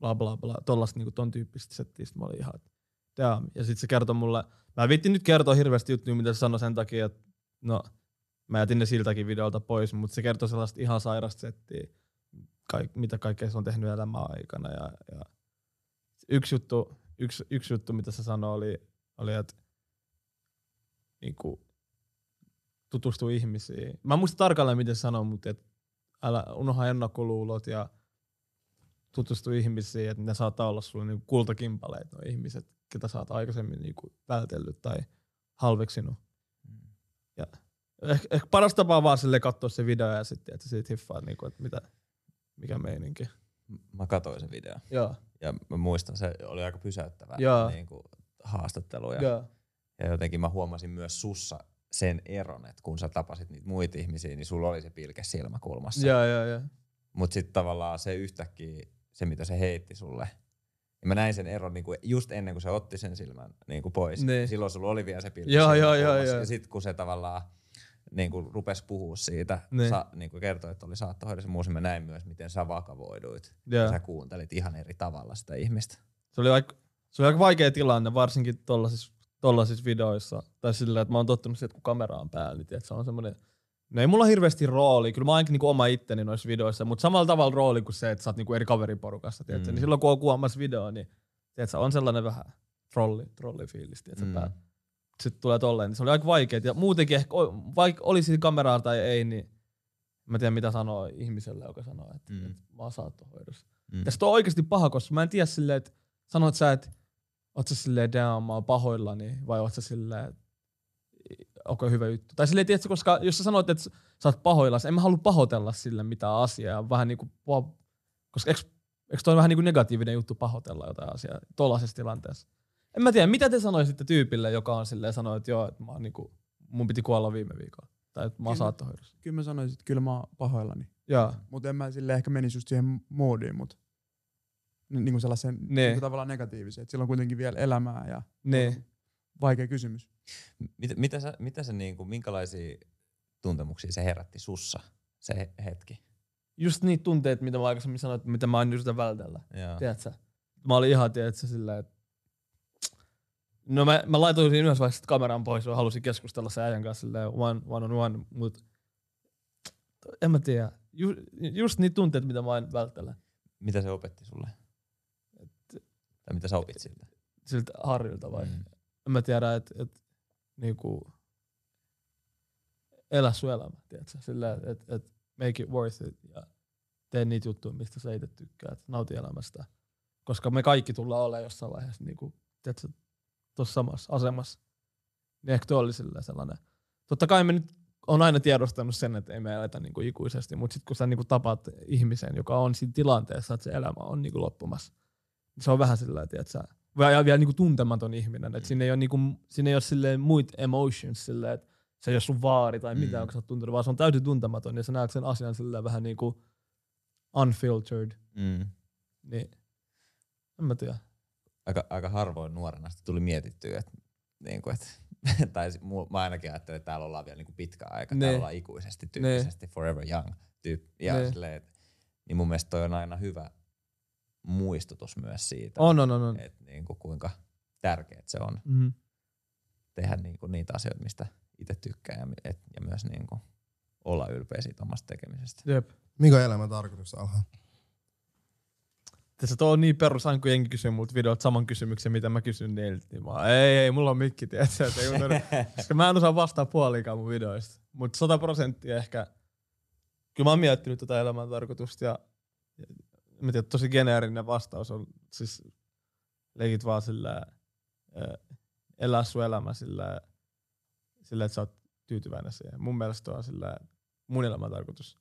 bla bla bla, tollaista niinku ton tyyppistä settiä, mä olin ihan, että damn. Ja sit se kertoi mulle, mä en viitti nyt kertoa hirveästi juttuja, mitä se sanoi sen takia, että no, mä jätin ne siltäkin videolta pois, mutta se kertoi sellaista ihan sairasta settiä, kaik, mitä kaikkea se on tehnyt elämän aikana. Ja, ja yksi, juttu, yksi, yksi juttu, mitä se sanoi, oli, oli että niinku, tutustu ihmisiin. Mä en muista tarkalleen, miten se sanoi, mutta et, älä unoha ennakkoluulot ja tutustu ihmisiin, että ne saattaa olla sulle niinku kultakimpaleet, nuo ihmiset, ketä sä oot aikaisemmin niinku vältellyt tai halveksinut. Ja ehkä, ehkä paras tapa on vaan sille katsoa se video ja sitten, että siitä hiffaa, niinku, että mitä, mikä meininki. Mä katsoin sen video. Joo. Ja mä muistan, se oli aika pysäyttävä Joo. niin kuin, haastattelu. Ja, Joo. ja jotenkin mä huomasin myös sussa sen eron, että kun sä tapasit niitä muita ihmisiä, niin sulla oli se pilke silmäkulmassa. Joo, joo, joo. Mutta sitten tavallaan se yhtäkkiä, se mitä se heitti sulle, ja mä näin sen eron niinku just ennen kuin se otti sen silmän niinku pois. Niin. Silloin sulla oli vielä se pilke Joo, joo, joo, joo. Ja sitten kun se tavallaan niinku rupesi puhua siitä, Niin. sa, niinku kertoi, että oli saattohoidossa muusi, mä näin myös, miten sä vakavoiduit. Ja sä kuuntelit ihan eri tavalla sitä ihmistä. Se oli aika, se oli aika vaikea tilanne, varsinkin tollasissa, tollasissa videoissa. Tai sillä, että mä oon tottunut siihen, että kun kamera on päällä, niin tiedät, se on semmoinen... No ei mulla hirveästi rooli, kyllä mä oon ainakin niinku oma itteni noissa videoissa, mutta samalla tavalla rooli kuin se, että sä oot niinku eri kaveriporukassa, tiedät, Mm. mm. niin silloin kun on kuvaamassa videoa, niin tiedät, on sellainen vähän trolli, trollifiilis, tiedät, Mm. päällä. sitten tulee tolleen, niin se oli aika vaikea. Ja muutenkin ehkä, vaikka olisi kameraa tai ei, niin mä en tiedä mitä sanoo ihmiselle, joka sanoo, että, Mm. että mä oon saattohoidossa. Mm. Ja sit on oikeasti paha, koska mä en tiedä silleen, että sanoit sä, että oot sä silleen damn, mä oon pahoillani, vai oot sä silleen, onko hyvä juttu. Tai silleen, tiedätkö, koska jos sä sanoit, että sä oot pahoillas, en mä halua pahoitella sille mitään asiaa, vähän niinku, koska eikö, eikö toi vähän niinku negatiivinen juttu pahoitella jotain asiaa tuollaisessa tilanteessa? En mä tiedä, mitä te sanoisitte tyypille, joka on silleen sanoo, että joo, että mä oon niinku, mun piti kuolla viime viikolla. Tai että mä oon Kyllä. saattohoidossa. Kyllä mä sanoisin, että kyllä mä oon pahoillani. Joo. Mutta en mä sille ehkä menisi just siihen moodiin, mutta niin kuin sellaisen Ne. niin kuin tavallaan negatiivisen. Että sillä on kuitenkin vielä elämää ja Ne. vaikea kysymys. Mitä, mitä, sä, mitä se niinku, minkälaisia tuntemuksia se herätti sussa, se he- hetki? Just niitä tunteita, mitä mä aikaisemmin sanoin, että mitä mä oon yritän vältellä. Tiedätkö? Mä olin ihan, tiedätkö, silleen, että No mä, mä laitoin siinä yhdessä vaiheessa kameran pois ja halusin keskustella sen äijän kanssa silleen one, one on one, mut en mä tiedä. Ju, just niitä tunteita, mitä mä en välttele. Mitä se opetti sulle? Tai mitä sä opit siltä? Siltä Harrilta vai? Mm. En mä tiedä, että et, niinku, elä sun elämä, tiedätkö? Silleen, että et, make it worth it ja tee niitä juttuja, mistä sä itse tykkäät. Nauti elämästä. Koska me kaikki tullaan olemaan jossain vaiheessa niinku, tiedätkö, tuossa samassa asemassa. Niin ehkä oli sellainen. Totta kai me nyt on aina tiedostanut sen, että ei me eletä niinku ikuisesti, mutta sitten kun sä niinku tapaat ihmisen, joka on siinä tilanteessa, että se elämä on niinku loppumassa, se on vähän sillä että sä, ja vielä niinku tuntematon ihminen, että siinä ei ole, niinku, siinä ei ole silleen muita emotions silleen, että se ei ole sun vaari tai mitä, Mm. mm. onko sä tuntenut, vaan se on täysin tuntematon ja sä näet sen asian silleen vähän niinku unfiltered, Mm. niin en mä tiedä. Aika, aika harvoin nuorena sitä tuli mietittyä, että niinku, et, tai mä ainakin ajattelin, että täällä ollaan vielä niinku pitkä aika, Ne. täällä ollaan ikuisesti tyyppisesti, forever young tyyppi. Ja Ne. silleen, niin mun mielestä toi on aina hyvä muistutus myös siitä, On, on, on. on. että niinku, kuinka tärkeät se on Mm-hmm. tehdä niinku niitä asioita, mistä itse tykkää ja, et, ja myös niinku olla ylpeä siitä omasta tekemisestä. Jep. Mikä on elämän tarkoitus alhaa? Tässä tuo on niin perus, aina kun jengi kysyy multa videolta saman kysymyksen, mitä mä kysyn niiltä, niin mä ei, ei, mulla on mikki, tiedätkö, että ei tarvi- koska mä en osaa vastaa puolikaan mun videoista. Mutta 100 prosenttia ehkä, kyllä mä oon miettinyt tätä elämän tarkoitusta ja, ja mä tiedän, tosi geneerinen vastaus on siis leikit vaan sillä elää sun elämä sillä, sillä, että sä oot tyytyväinen siihen. Mun mielestä on sillä mun elämän tarkoitus.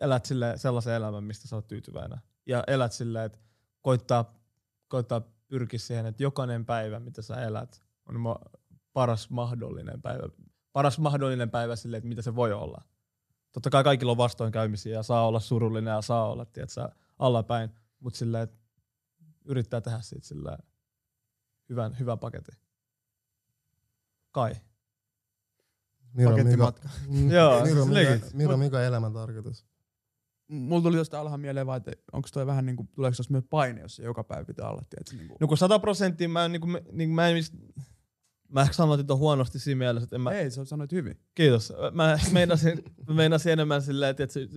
Elät sille sellaisen elämän, mistä sä oot tyytyväinen. Ja elät sillä, että koittaa, koittaa pyrkiä siihen, että jokainen päivä, mitä sä elät, on paras mahdollinen päivä. Paras mahdollinen päivä sille, että mitä se voi olla. Totta kai kaikilla on vastoinkäymisiä ja saa olla surullinen ja saa olla, tiedätkö, allapäin, mutta silleen, että yrittää tehdä siitä sillä hyvän, hyvän paketin. Kai. Miro, mikä, Pakettimatka. Mm, Joo, Miro, siis mikä, legit. Miro, mikä elämän tarkoitus? Mulla tuli tuosta alhaan mieleen vaan, että onko toi vähän niinku, tuleeko tuossa myös paine, jos se joka päivä pitää olla, tiedätkö, niinku. No kun 100 prosenttia mä, en, niin kuin, niin kuin, mä en Mä ehkä sanoin, että on huonosti siinä mielessä, että en mä, Ei, sä sanoit hyvin. Kiitos. Mä meinasin, mä meinasin enemmän silleen, että, se,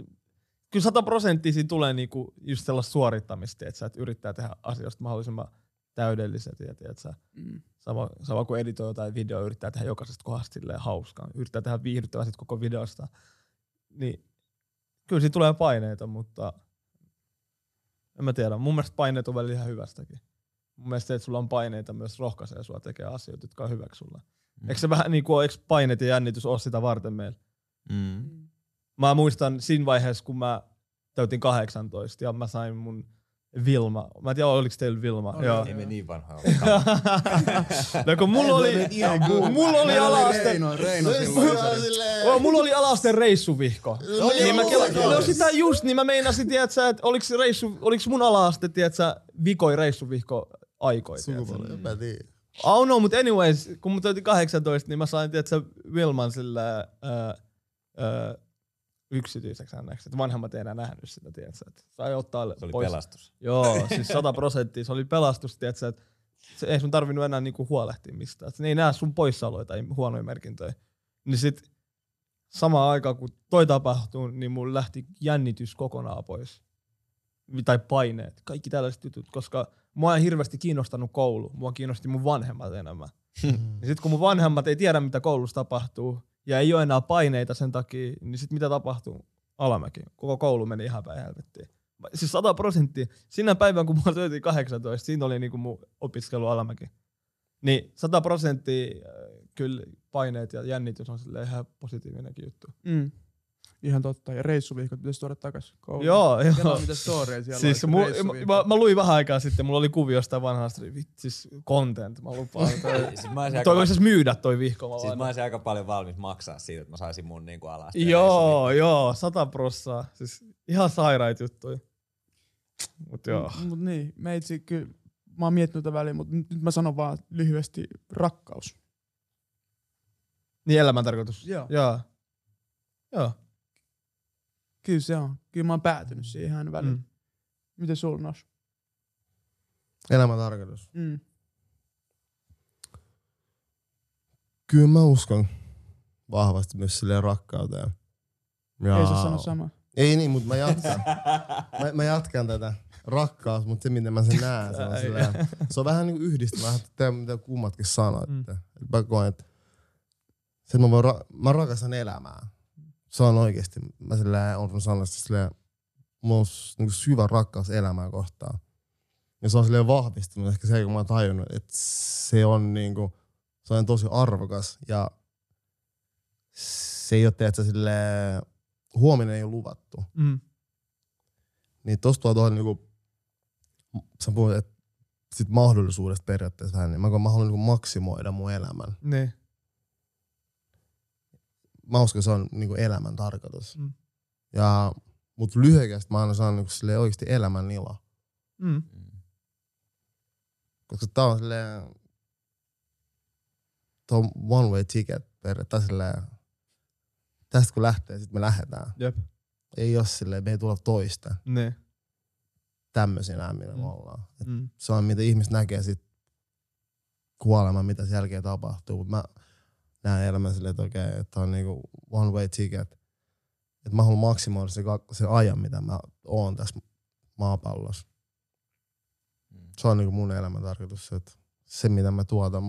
kyllä 100 prosenttia siinä tulee niinku just sellaista suorittamista, että, että yrittää tehdä asioista mahdollisimman täydelliset. Ja, tiedätkö, Mm. sama, sama kuin editoi jotain videoa, yrittää tehdä jokaisesta kohdasta silleen hauskaa. Yrittää tehdä viihdyttävää sit koko videosta. Niin kyllä siinä tulee paineita, mutta en mä tiedä. Mun mielestä paineet on välillä ihan hyvästäkin. Mun mielestä se, että sulla on paineita myös rohkaisee sua tekee asioita, jotka on hyväksi sulle. Mm. Eikö se vähän niin kuin, eikö paineet ja jännitys ole sitä varten meillä? Mm. Mä muistan siinä vaiheessa, kun mä täytin 18 ja mä sain mun Vilma. Mä en tiedä, oliko teillä Vilma. Oli, Joo. Ei me niin vanhoja no kun mulla oli, mulla oli alaaste, Reino, Reino silloin. Oh, mulla oli alasteen reissuvihko. No niin mä kela, no sitä just, niin mä meinasin, tiedätkö, että oliks, reissu, oliks mun alaaste, tiedätkö, vikoi reissuvihko tiedätkö. Sukupolvi, mä tiedän. Oh no, mutta anyways, kun mä täytin 18, niin mä sain, tiedätkö, Vilman sillä ää, ää, yksityiseksi häneksi. Että vanhemmat ei enää nähnyt sitä, tiedätkö. Että sai ottaa Se oli pois. pelastus. Joo, siis 100 prosenttia. Se oli pelastus, tiedätkö, että se ei sun tarvinnut enää niinku huolehtia mistään. Et ne ei näe sun poissaoloja tai huonoja merkintöjä. Niin sit samaan aikaan kun toi tapahtui, niin mun lähti jännitys kokonaan pois. Tai paineet, kaikki tällaiset jutut, koska mua ei hirveästi kiinnostanut koulu. Mua kiinnosti mun vanhemmat enemmän. Niin sit kun mun vanhemmat ei tiedä, mitä koulussa tapahtuu, ja ei ole enää paineita sen takia, niin sit mitä tapahtuu? Alamäki. Koko koulu meni ihan päin helvettiin. Siis 100 prosenttia. Sinä päivän, kun mulla töitiin 18, siinä oli niinku mun opiskelu alamäki. Niin 100 prosenttia äh, kyllä paineet ja jännitys on ihan positiivinenkin juttu. Mm. Ihan totta. Ja reissuviikot pitäisi tuoda takas kouluun. Joo, joo. Kelaa mitä storeja siellä Siis oli, mu, mä, mä, luin vähän aikaa sitten, mulla oli kuvio jostain vanhasta, siis content, mä lupaan. Toi, Siis mä toi aika, voisi myydä toi vihko. Mä siis mä olisin aika paljon valmis maksaa siitä, että mä saisin mun niinku alas. Joo, joo, sata prossaa. Siis ihan sairaita juttuja. Mut joo. Mut, mut niin, meitsi kyllä, mä oon miettinyt tätä väliin, mutta nyt mä sanon vaan lyhyesti rakkaus. Niin elämäntarkoitus. Joo. Joo. Joo. Kyllä se on. Kyllä mä oon päätynyt siihen aina väliin. Mm. Miten sulla Nos? Elämän tarkoitus. Mm. Kyllä mä uskon vahvasti myös silleen rakkauteen. Ja... Ei sä sano sama. Ei niin, mutta mä jatkan. mä, mä jatkan tätä rakkaus, mutta se miten mä sen näen, se on, silleen, se on vähän niin kuin yhdistävä, vähän te, mitä kummatkin sanoitte. Mm. Mä koen, että se, että mä, voin ra- mä rakastan elämää. Se on oikeesti, mä silleen, on sanonut silleen, mulla on niin syvä rakkaus elämää kohtaan. Ja se on silleen vahvistunut ehkä se, kun mä oon tajunnut, että se on niinku, se on tosi arvokas ja se ei ole teetä silleen, huominen ei ole luvattu. Mm. Niin tosta tuo tuohon niinku, sä puhut, että sit mahdollisuudesta periaatteessa vähän, niin mä, mä haluan niinku maksimoida mun elämän. Niin. Mä uskon, se on niinku elämän tarkoitus. Mm. Ja, mut lyhyekästi mä aina saan niinku silleen oikeasti elämän ilo. Mm. Koska tää on silleen, tää on one way ticket periaatteessa silleen, tästä kun lähtee, sit me lähdetään. Jep. Ei oo silleen, me ei tulla toista Niin. tämmöisinä, mitä Mm. me ollaan. Et Mm. se on mitä ihmiset näkee sit kuoleman, mitä sen jälkeen tapahtuu. Mut mä näen elämän silleen, että okei, okay, että on niinku one way ticket. Että mä haluan maksimoida se, se ajan, mitä mä oon tässä maapallossa. Mm. Se on niinku mun elämän tarkoitus, että se mitä mä tuotan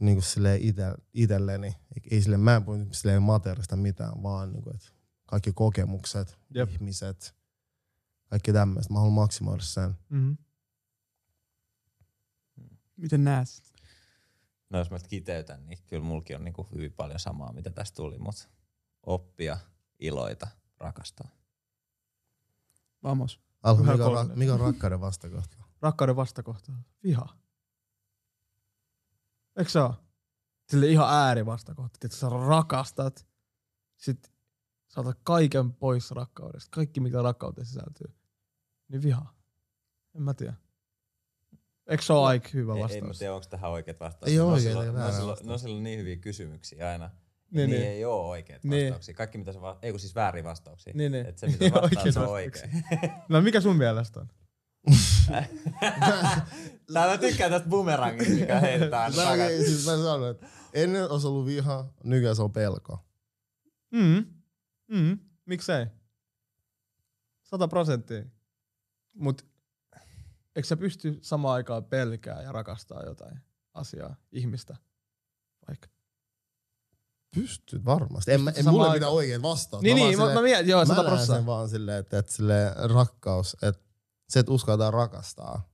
niinku silleen ite, itelleni. Ei silleen, mä en puhu silleen materiaalista mitään, vaan niinku, että kaikki kokemukset, Jep. ihmiset, kaikki tämmöistä. Mä haluan maksimoida sen. Mm. Miten näet? No jos mä nyt kiteytän, niin kyllä mulki on niinku hyvin paljon samaa, mitä tästä tuli, mutta oppia, iloita, rakastaa. Vamos. Alho, mikä, on, ra- mikä on rakkauden vastakohta? Rakkauden vastakohta. Viha. Eikö se oo? Sille ihan äärivastakohta. Että sä rakastat, sit saatat kaiken pois rakkaudesta. Kaikki, mikä rakkauteen sisältyy. Niin viha. En mä tiedä. Eikö se ole aika hyvä Ei, ei vastaus? tiedä, onko tähän oikeat vastaukset. Ei oo No oikeita silloin- ja no vastausta. No sillä on niin hyviä kysymyksiä aina. Niin, Niin, niin. niin. ei oo oikeita Niin. vastauksia. Kaikki mitä sä va- ei kun siis väärin vastauksia. Niin, niin. Että se mitä vastaat, se on oikein. No mikä sun mielestä on? Tää mä tykkään tästä bumerangista, mikä heitetään Mä, takaisin. siis mä sanon, että ennen olisi ollut viha, nykyään se on pelko. Mm. Mm. Miksei? Sata prosenttia. Mut eikö sä pysty samaan aikaan pelkää ja rakastaa jotain asiaa, ihmistä? Vaikka. Pystyt varmasti. En, en mulle samaan mitään oikein vastaa. Niin, niin, mä, mä mietin, joo, mä näen sen vaan silleen, että, että silleen rakkaus, että se, että uskaltaa rakastaa,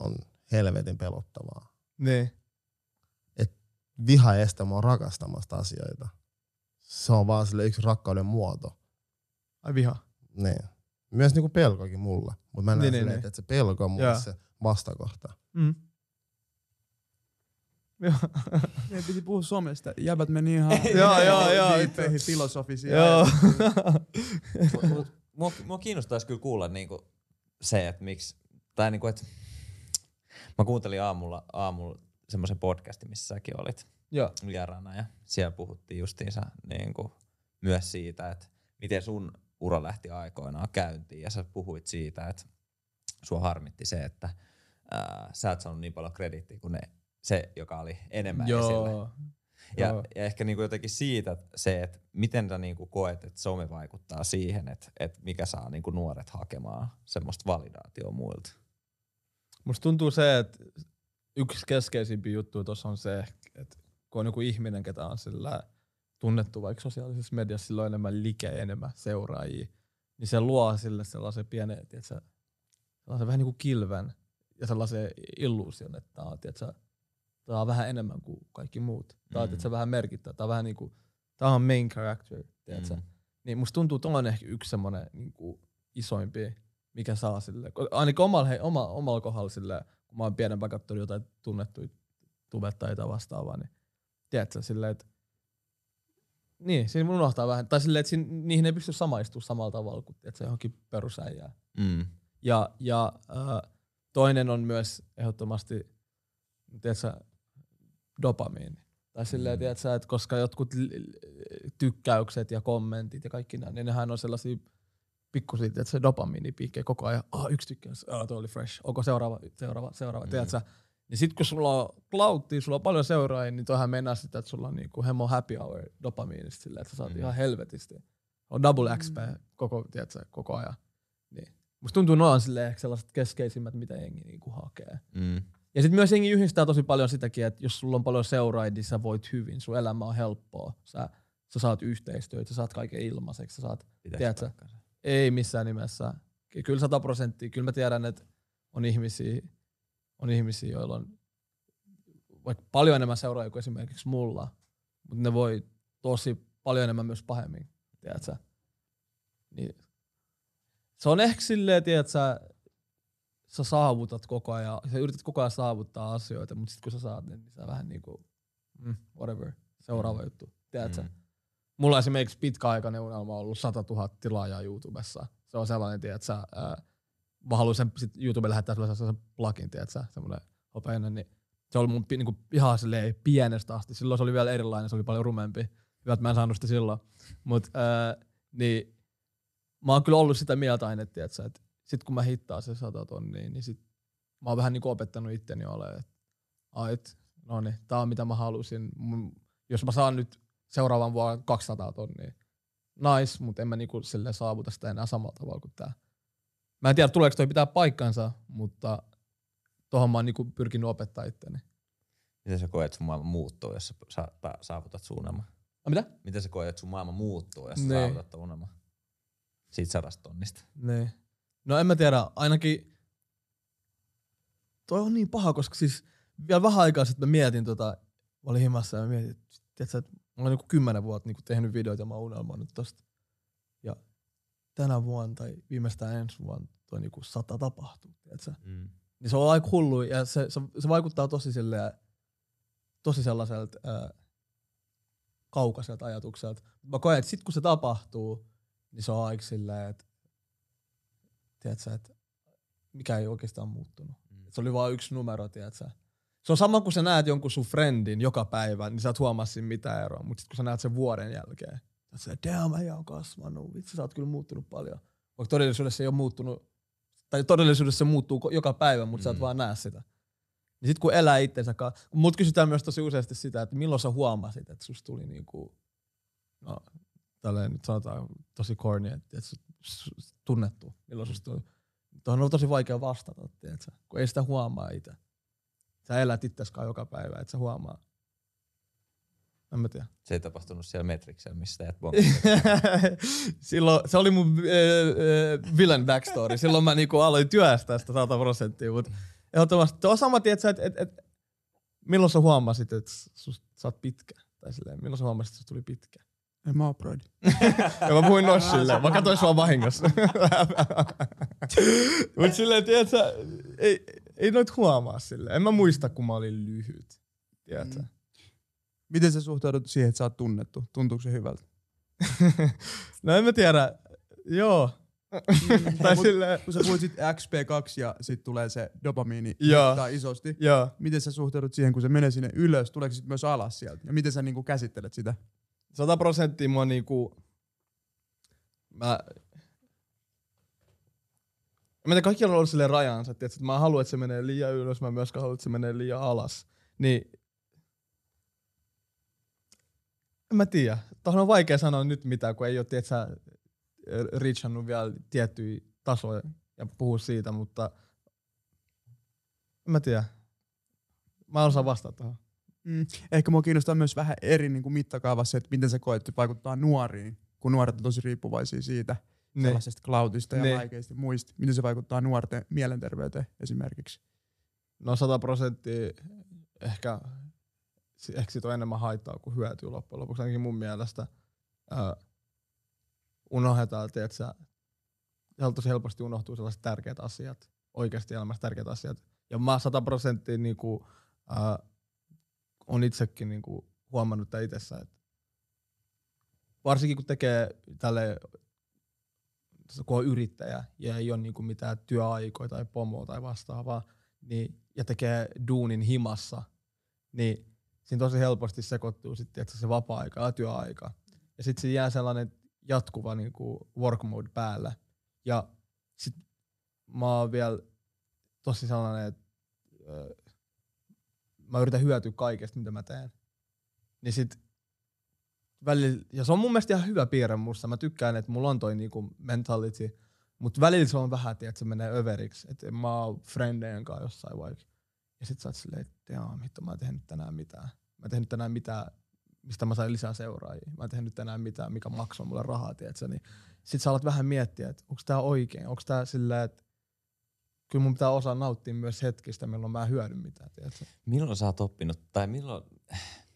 on helvetin pelottavaa. Niin. Viha ei estä mua rakastamasta asioita. Se on vaan sille yksi rakkauden muoto. Ai viha. Niin. Myös niinku pelkokin mulla. Mutta mä näen Niin, niin, niin, silleen, niin. että se pelko on mulle Joo. se vastakohta. Mm. Joo. Meidän piti puhua somesta. Jäbät meni ihan Joo, joo, joo. Joo. Mua, mua kiinnostaisi kyllä kuulla niinku se, että miksi, tai niinku, että mä kuuntelin aamulla, aamulla semmoisen podcastin, missä säkin olit Joo. vieraana ja siellä puhuttiin justiinsa niinku myös siitä, että miten sun ura lähti aikoinaan käyntiin ja sä puhuit siitä, että sua harmitti se, että ää, sä et saanut niin paljon krediittiä kuin ne, se, joka oli enemmän esillä. Joo. Ja, Joo. ja ehkä niinku jotenkin siitä se, että miten sä niinku koet, että some vaikuttaa siihen, että, että mikä saa niinku nuoret hakemaan semmoista validaatioa muilta. Musta tuntuu se, että yksi keskeisimpiä juttuja tuossa on se, että kun on joku ihminen, ketä on sillä tunnettu vaikka sosiaalisessa mediassa, sillä on enemmän like, enemmän seuraajia, niin se luo sille sellaisen pienen, tiedätkö, sellaisen vähän niin kuin kilven ja sellaisen illuusion, että tämä on, tiedätkö, tämä on vähän enemmän kuin kaikki muut. Tämä on Mm. vähän merkittävä. Tämä on vähän niin kuin, tämä on main character. Tiedätkö? Mm. Niin musta tuntuu, että on ehkä yksi semmoinen niin kuin isoimpi, mikä saa sille, ainakin omalla, hei, oma, omalla kohdalla sille, kun mä oon pienempää katsonut jotain tunnettuja tubettajia vastaavaa, niin tiedätkö, silleen, että niin, siinä unohtaa vähän. Tai silleen, että siinä, niihin ei pysty samaistumaan samalla tavalla kuin tiedätkö, johonkin perusäijään. Mm. Ja, ja äh, toinen on myös ehdottomasti, tiedätkö, dopamiini. Tai silleen, Mm. tiedätkö, että koska jotkut tykkäykset ja kommentit ja kaikki nämä, niin nehän on sellaisia pikkusia, että se dopamiinipiikkejä koko ajan. Ah, yksi tykkäys, ah, toi oli fresh. Onko seuraava, seuraava, seuraava, mm. tiedätkö? Niin sit kun sulla on clouttia, sulla on paljon seuraajia, niin toihan mennään sitä, että sulla on niinku hemo happy hour dopamiinista silleen, että sä saat Mm. mm. ihan helvetisti. On double XP koko, tiedätkö, koko ajan. Niin. Musta tuntuu noin silleen ehkä sellaiset keskeisimmät, mitä jengi niinku hakee. Mm. Ja sitten myös jengi yhdistää tosi paljon sitäkin, että jos sulla on paljon seuraajia, niin sä voit hyvin, sun elämä on helppoa. Sä, sä saat yhteistyötä, sä saat kaiken ilmaiseksi, sä saat, Tiedätkö? ei missään nimessä. Ky- Kyllä sata prosenttia, kyllä mä tiedän, että on ihmisiä, on ihmisiä, joilla on vaikka paljon enemmän seuraajia kuin esimerkiksi mulla, mutta ne voi tosi paljon enemmän myös pahemmin, tiedätkö? Niin. Se on ehkä silleen, tiedätkö, sä saavutat koko ajan, sä yrität koko ajan saavuttaa asioita, mutta sitten kun sä saat ne, niin sä vähän niinku, mm, whatever, seuraava Mm. juttu, tiedätkö? Mm. Mulla on esimerkiksi pitkäaikainen unelma ollut 100 000 tilaajaa YouTubessa. Se on sellainen, tiedätkö, ää, mä haluan sen sit YouTube lähettää sulle sellaisen plugin, tiedätkö, semmoinen hopeinen, niin se oli mun pi- niinku ihan silleen pienestä asti. Silloin se oli vielä erilainen, se oli paljon rumempi. Hyvä, että mä en saanut sitä silloin. Mut, ää, niin mä oon kyllä ollut sitä mieltä aina, tiedätkö, että sit kun mä hittaan se 100 tonnia, niin sit mä oon vähän niinku opettanut itteni olemaan, että ait, no niin, tää on mitä mä halusin. Mun, jos mä saan nyt seuraavan vuonna 200 tonnia, nice, mutta en mä niinku silleen saavuta sitä enää samalla tavalla kuin tää. Mä en tiedä, tuleeko toi pitää paikkansa, mutta tohon mä oon niinku pyrkinyt opettaa itteni. Miten sä koet, että sun maailma muuttuu, jos sä saavutat sun unelman? A, mitä? Miten sä koet, että sun maailma muuttuu, jos sä Niin. saavutat ton unelman? Siitä sadasta tonnista. Niin. No en mä tiedä, ainakin toi on niin paha, koska siis vielä vähän aikaa sitten mä mietin tota, mä olin himassa ja mä mietin, että että mä olen niinku kymmenen vuotta niinku tehnyt videoita ja mä oon unelmoinut tosta. Tänä vuonna tai viimeistään ensi vuonna toi niinku sata tapahtuu, tiedätkö? Mm. Niin se on aika hullu ja se, se, se vaikuttaa tosi silleen, tosi sellaiselta ää, kaukaiselta ajatukselta. Mä koen, että sit kun se tapahtuu, niin se on aika silleen, että tiedätkö, että mikä ei oikeastaan muuttunut. Mm. Se oli vain yksi numero, tiedätkö. Se on sama, kun sä näet jonkun sun friendin joka päivä, niin sä et huomaa siinä mitään eroa. Mutta sitten kun sä näet sen vuoden jälkeen, sä että damn, äijä on kasvanut. Vitsi, sä oot kyllä muuttunut paljon. Vaikka todellisuudessa se ei ole muuttunut, tai todellisuudessa se muuttuu joka päivä, mutta mm. sä et Mm. vaan näe sitä. Niin sit kun elää itsensä kanssa, kun mut kysytään myös tosi useasti sitä, että milloin sä huomasit, että susta tuli niinku, no tälleen nyt sanotaan tosi corny, että et tunnettu, milloin susta tuli. Tuohon on tosi vaikea vastata, tiedätkö? kun ei sitä huomaa itse. Sä elät itseskaan joka päivä, et sä huomaa. En mä tiedä. Se ei tapahtunut siellä Metriksellä, missä teet Silloin, se oli mun äh, äh, villain backstory. Silloin mä niinku aloin työstää sitä 100 prosenttia, mutta ehdottomasti tuo sama, tiedätkö, että et, et, milloin sä huomasit, että sä oot pitkä? Tai silleen, milloin sä huomasit, että susta tuli pitkä? En mä oo broidi. Ja mä puhuin Noshille, mä katsoin sua vahingossa. Mut silleen, tiedätkö, ei, ei noit huomaa silleen. En mä muista, kun mä olin lyhyt. Tiedätkö? Mm. Miten sä suhtaudut siihen, että sä oot tunnettu? Tuntuuko se hyvältä? no en mä tiedä. Joo. tai Mut- silleen, Kun sä puhuit sit XP2 ja sit tulee se dopamiini tai isosti. joo. Miten sä suhtaudut siihen, kun se menee sinne ylös? Tuleeko sit myös alas sieltä? Ja miten sä niinku käsittelet sitä? Sata prosenttia mua niinku... Mä... Mä tiedän, kaikki on ollut silleen rajansa, että mä haluan, että se menee liian ylös, mä myöskään haluan, että se menee liian alas. Niin... En mä tiedä. Tuohon on vaikea sanoa nyt mitään, kun ei ole, tiedätkö, reachannut vielä tiettyjä tasoja ja puhua siitä, mutta en mä tiedä. mä osaan vastata tuohon. Mm. Ehkä mua kiinnostaa myös vähän eri niin kuin mittakaavassa, että miten se koet vaikuttaa nuoriin, kun nuoret on tosi riippuvaisia siitä Niin. sellaisesta cloudista ja Niin. vaikeista muista. Miten se vaikuttaa nuorten mielenterveyteen esimerkiksi? No 100 prosenttia ehkä, ehkä siitä on enemmän haittaa kuin hyötyä loppujen lopuksi. Ainakin mun mielestä ää, unohdetaan, että sä, tosi helposti unohtuu sellaiset tärkeät asiat, oikeasti elämässä tärkeät asiat. Ja mä 100 prosenttia niinku, ää, on itsekin niinku huomannut tämän itsessä, että varsinkin kun tekee tälle kun on yrittäjä ja ei ole niinku mitään työaikoja tai pomoa tai vastaavaa, niin, ja tekee duunin himassa, niin siinä tosi helposti sekoittuu sitten se vapaa-aika ja työaika. Ja sitten siinä jää sellainen jatkuva niinku work mode päällä. Ja sit mä oon vielä tosi sellainen, että ö, mä yritän hyötyä kaikesta, mitä mä teen. Niin sit välillä, ja se on mun mielestä ihan hyvä piirre musta. Mä tykkään, että mulla on toi niinku mentality, mutta välillä se on vähän, että se menee överiksi. Että mä oon friendejen kanssa jossain vaikka. Ja sit sä oot silleen, että jaa, hitto, mä en tehnyt tänään mitään. Mä en tehnyt tänään mitään, mistä mä sain lisää seuraajia. Mä en tehnyt tänään mitään, mikä maksoi mulle rahaa, tiedätkö? Niin sit sä alat vähän miettiä, että onko tää oikein? Onko tää silleen, että kyllä mun pitää osaa nauttia myös hetkistä, milloin mä en hyödy mitään, tiedätkö? Milloin sä oot oppinut, tai milloin,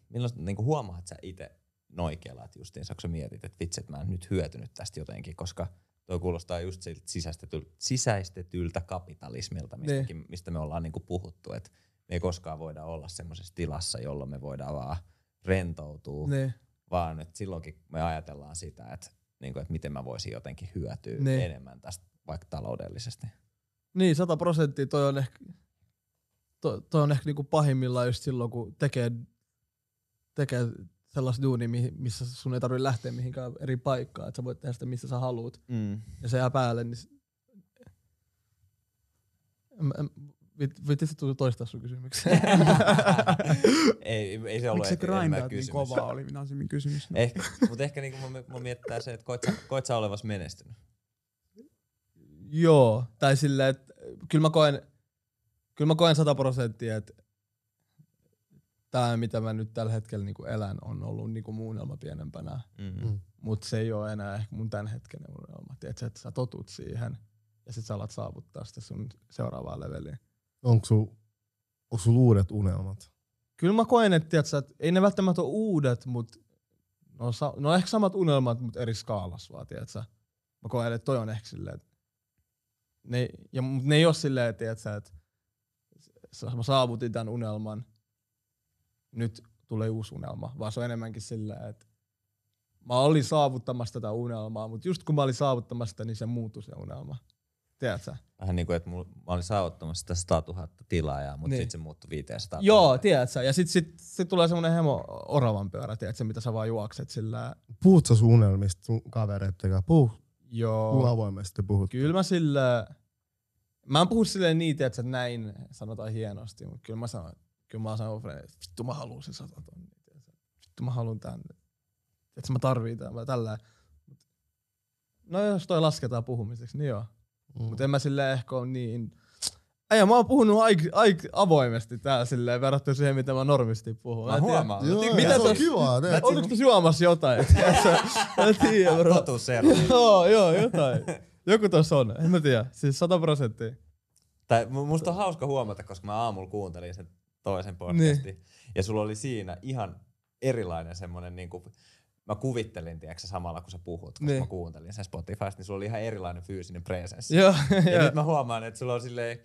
milloin niin huomaat sä itse noikealat justiinsa, kun sä mietit, että vitsi, että mä en nyt hyötynyt tästä jotenkin, koska toi kuulostaa just siltä sisäistetyltä, sisäistetyltä kapitalismilta, mistäkin, mistä me ollaan niinku puhuttu, että me ei koskaan voida olla semmoisessa tilassa, jolloin me voidaan vaan rentoutua, Niin. vaan että silloinkin me ajatellaan sitä, että, niinku, että miten mä voisin jotenkin hyötyä Niin. enemmän tästä vaikka taloudellisesti. Niin, sata prosenttia toi on ehkä, toi, toi on ehkä niinku pahimmillaan just silloin, kun tekee, tekee sellaista duunia, mihin- missä sun ei tarvitse lähteä mihinkään eri paikkaan, että sä voit tehdä sitä, missä sä haluat, Mm. ja se jää päälle, niin s- en, en, vit, vit, tuli toistaa sun kysymyksen. ei, ei se ollut Miksi grindaat niin kysymys. kovaa, oli Nasimin kysymys. No. Ehkä, mutta ehkä niinku mä, mä miettää se, että koit sä, koit sä olevas menestynyt. Joo, tai silleen, että kyllä mä koen, kyllä mä koen sata prosenttia, että tämä, mitä mä nyt tällä hetkellä niinku elän, on ollut niinku mun unelma pienempänä. Mm-hmm. Mm. Mutta se ei ole enää ehkä mun tämänhetkinen unelma. Tiedätkö, että sä totut siihen ja sit sä alat saavuttaa sitä sun seuraavaa leveliä. Onko sul, onko sul uudet unelmat? Kyllä mä koen, että, tiedätkö, että ei ne välttämättä ole uudet, mutta ne on, sa- ne on ehkä samat unelmat, mutta eri skaalassa vaan, tiedätkö. Mä koen, että toi on ehkä silleen, että ne, ja, mut ne ei ole silleen, tiedätkö, että mä saavutin tämän unelman, nyt tulee uusi unelma, vaan se on enemmänkin silleen, että mä olin saavuttamassa tätä unelmaa, mutta just kun mä olin saavuttamassa sitä, niin se muuttui se unelma. Tiedätkö? Vähän niin kuin, että mulla, mä olin saavuttamassa sitä 100 000 tilaajaa, mutta Niin. sitten se muuttui 500 Joo, tiedätkö? Ja sit, sit, sit tulee semmonen hemo oravan pyörä, tiedätkö, mitä sä vaan juokset sillä. Puhut sä sun unelmista sun kavereitten kanssa? Puhu, puhu Joo. avoimesti puhut. Kyllä mä sillä... Mä en puhu silleen niin, tiedätkö, että näin sanotaan hienosti, mutta kyllä mä sanon, kyllä mä sanon, että vittu mä haluun sen sata tonnia, tiedätkö? Vittu mä haluun tän. Että mä tarviin tämän, tällä. No jos toi lasketaan puhumiseksi, niin joo. Mm. Mutta en mä silleen ehkä ole niin... Ei, mä oon puhunut aik, aik, avoimesti täällä silleen verrattuna siihen, mitä mä normisti puhun. Mä huomaan. Joo, Mitä se on tos- kivaa. Oliko tässä juomassa jotain? Mä en tiedä, bro. Joo, joo, jotain. Joku tossa on. En mä tiedä. Siis sata prosenttia. Tai mu- musta on hauska huomata, koska mä aamulla kuuntelin sen toisen podcastin. Niin. Ja sulla oli siinä ihan erilainen semmonen niinku, mä kuvittelin, tiedätkö, samalla kun sä puhut, koska Niin. niin. mä kuuntelin sen Spotifysta, niin sulla oli ihan erilainen fyysinen presenssi. Joo, Ja joo. nyt mä huomaan, että sulla on silleen,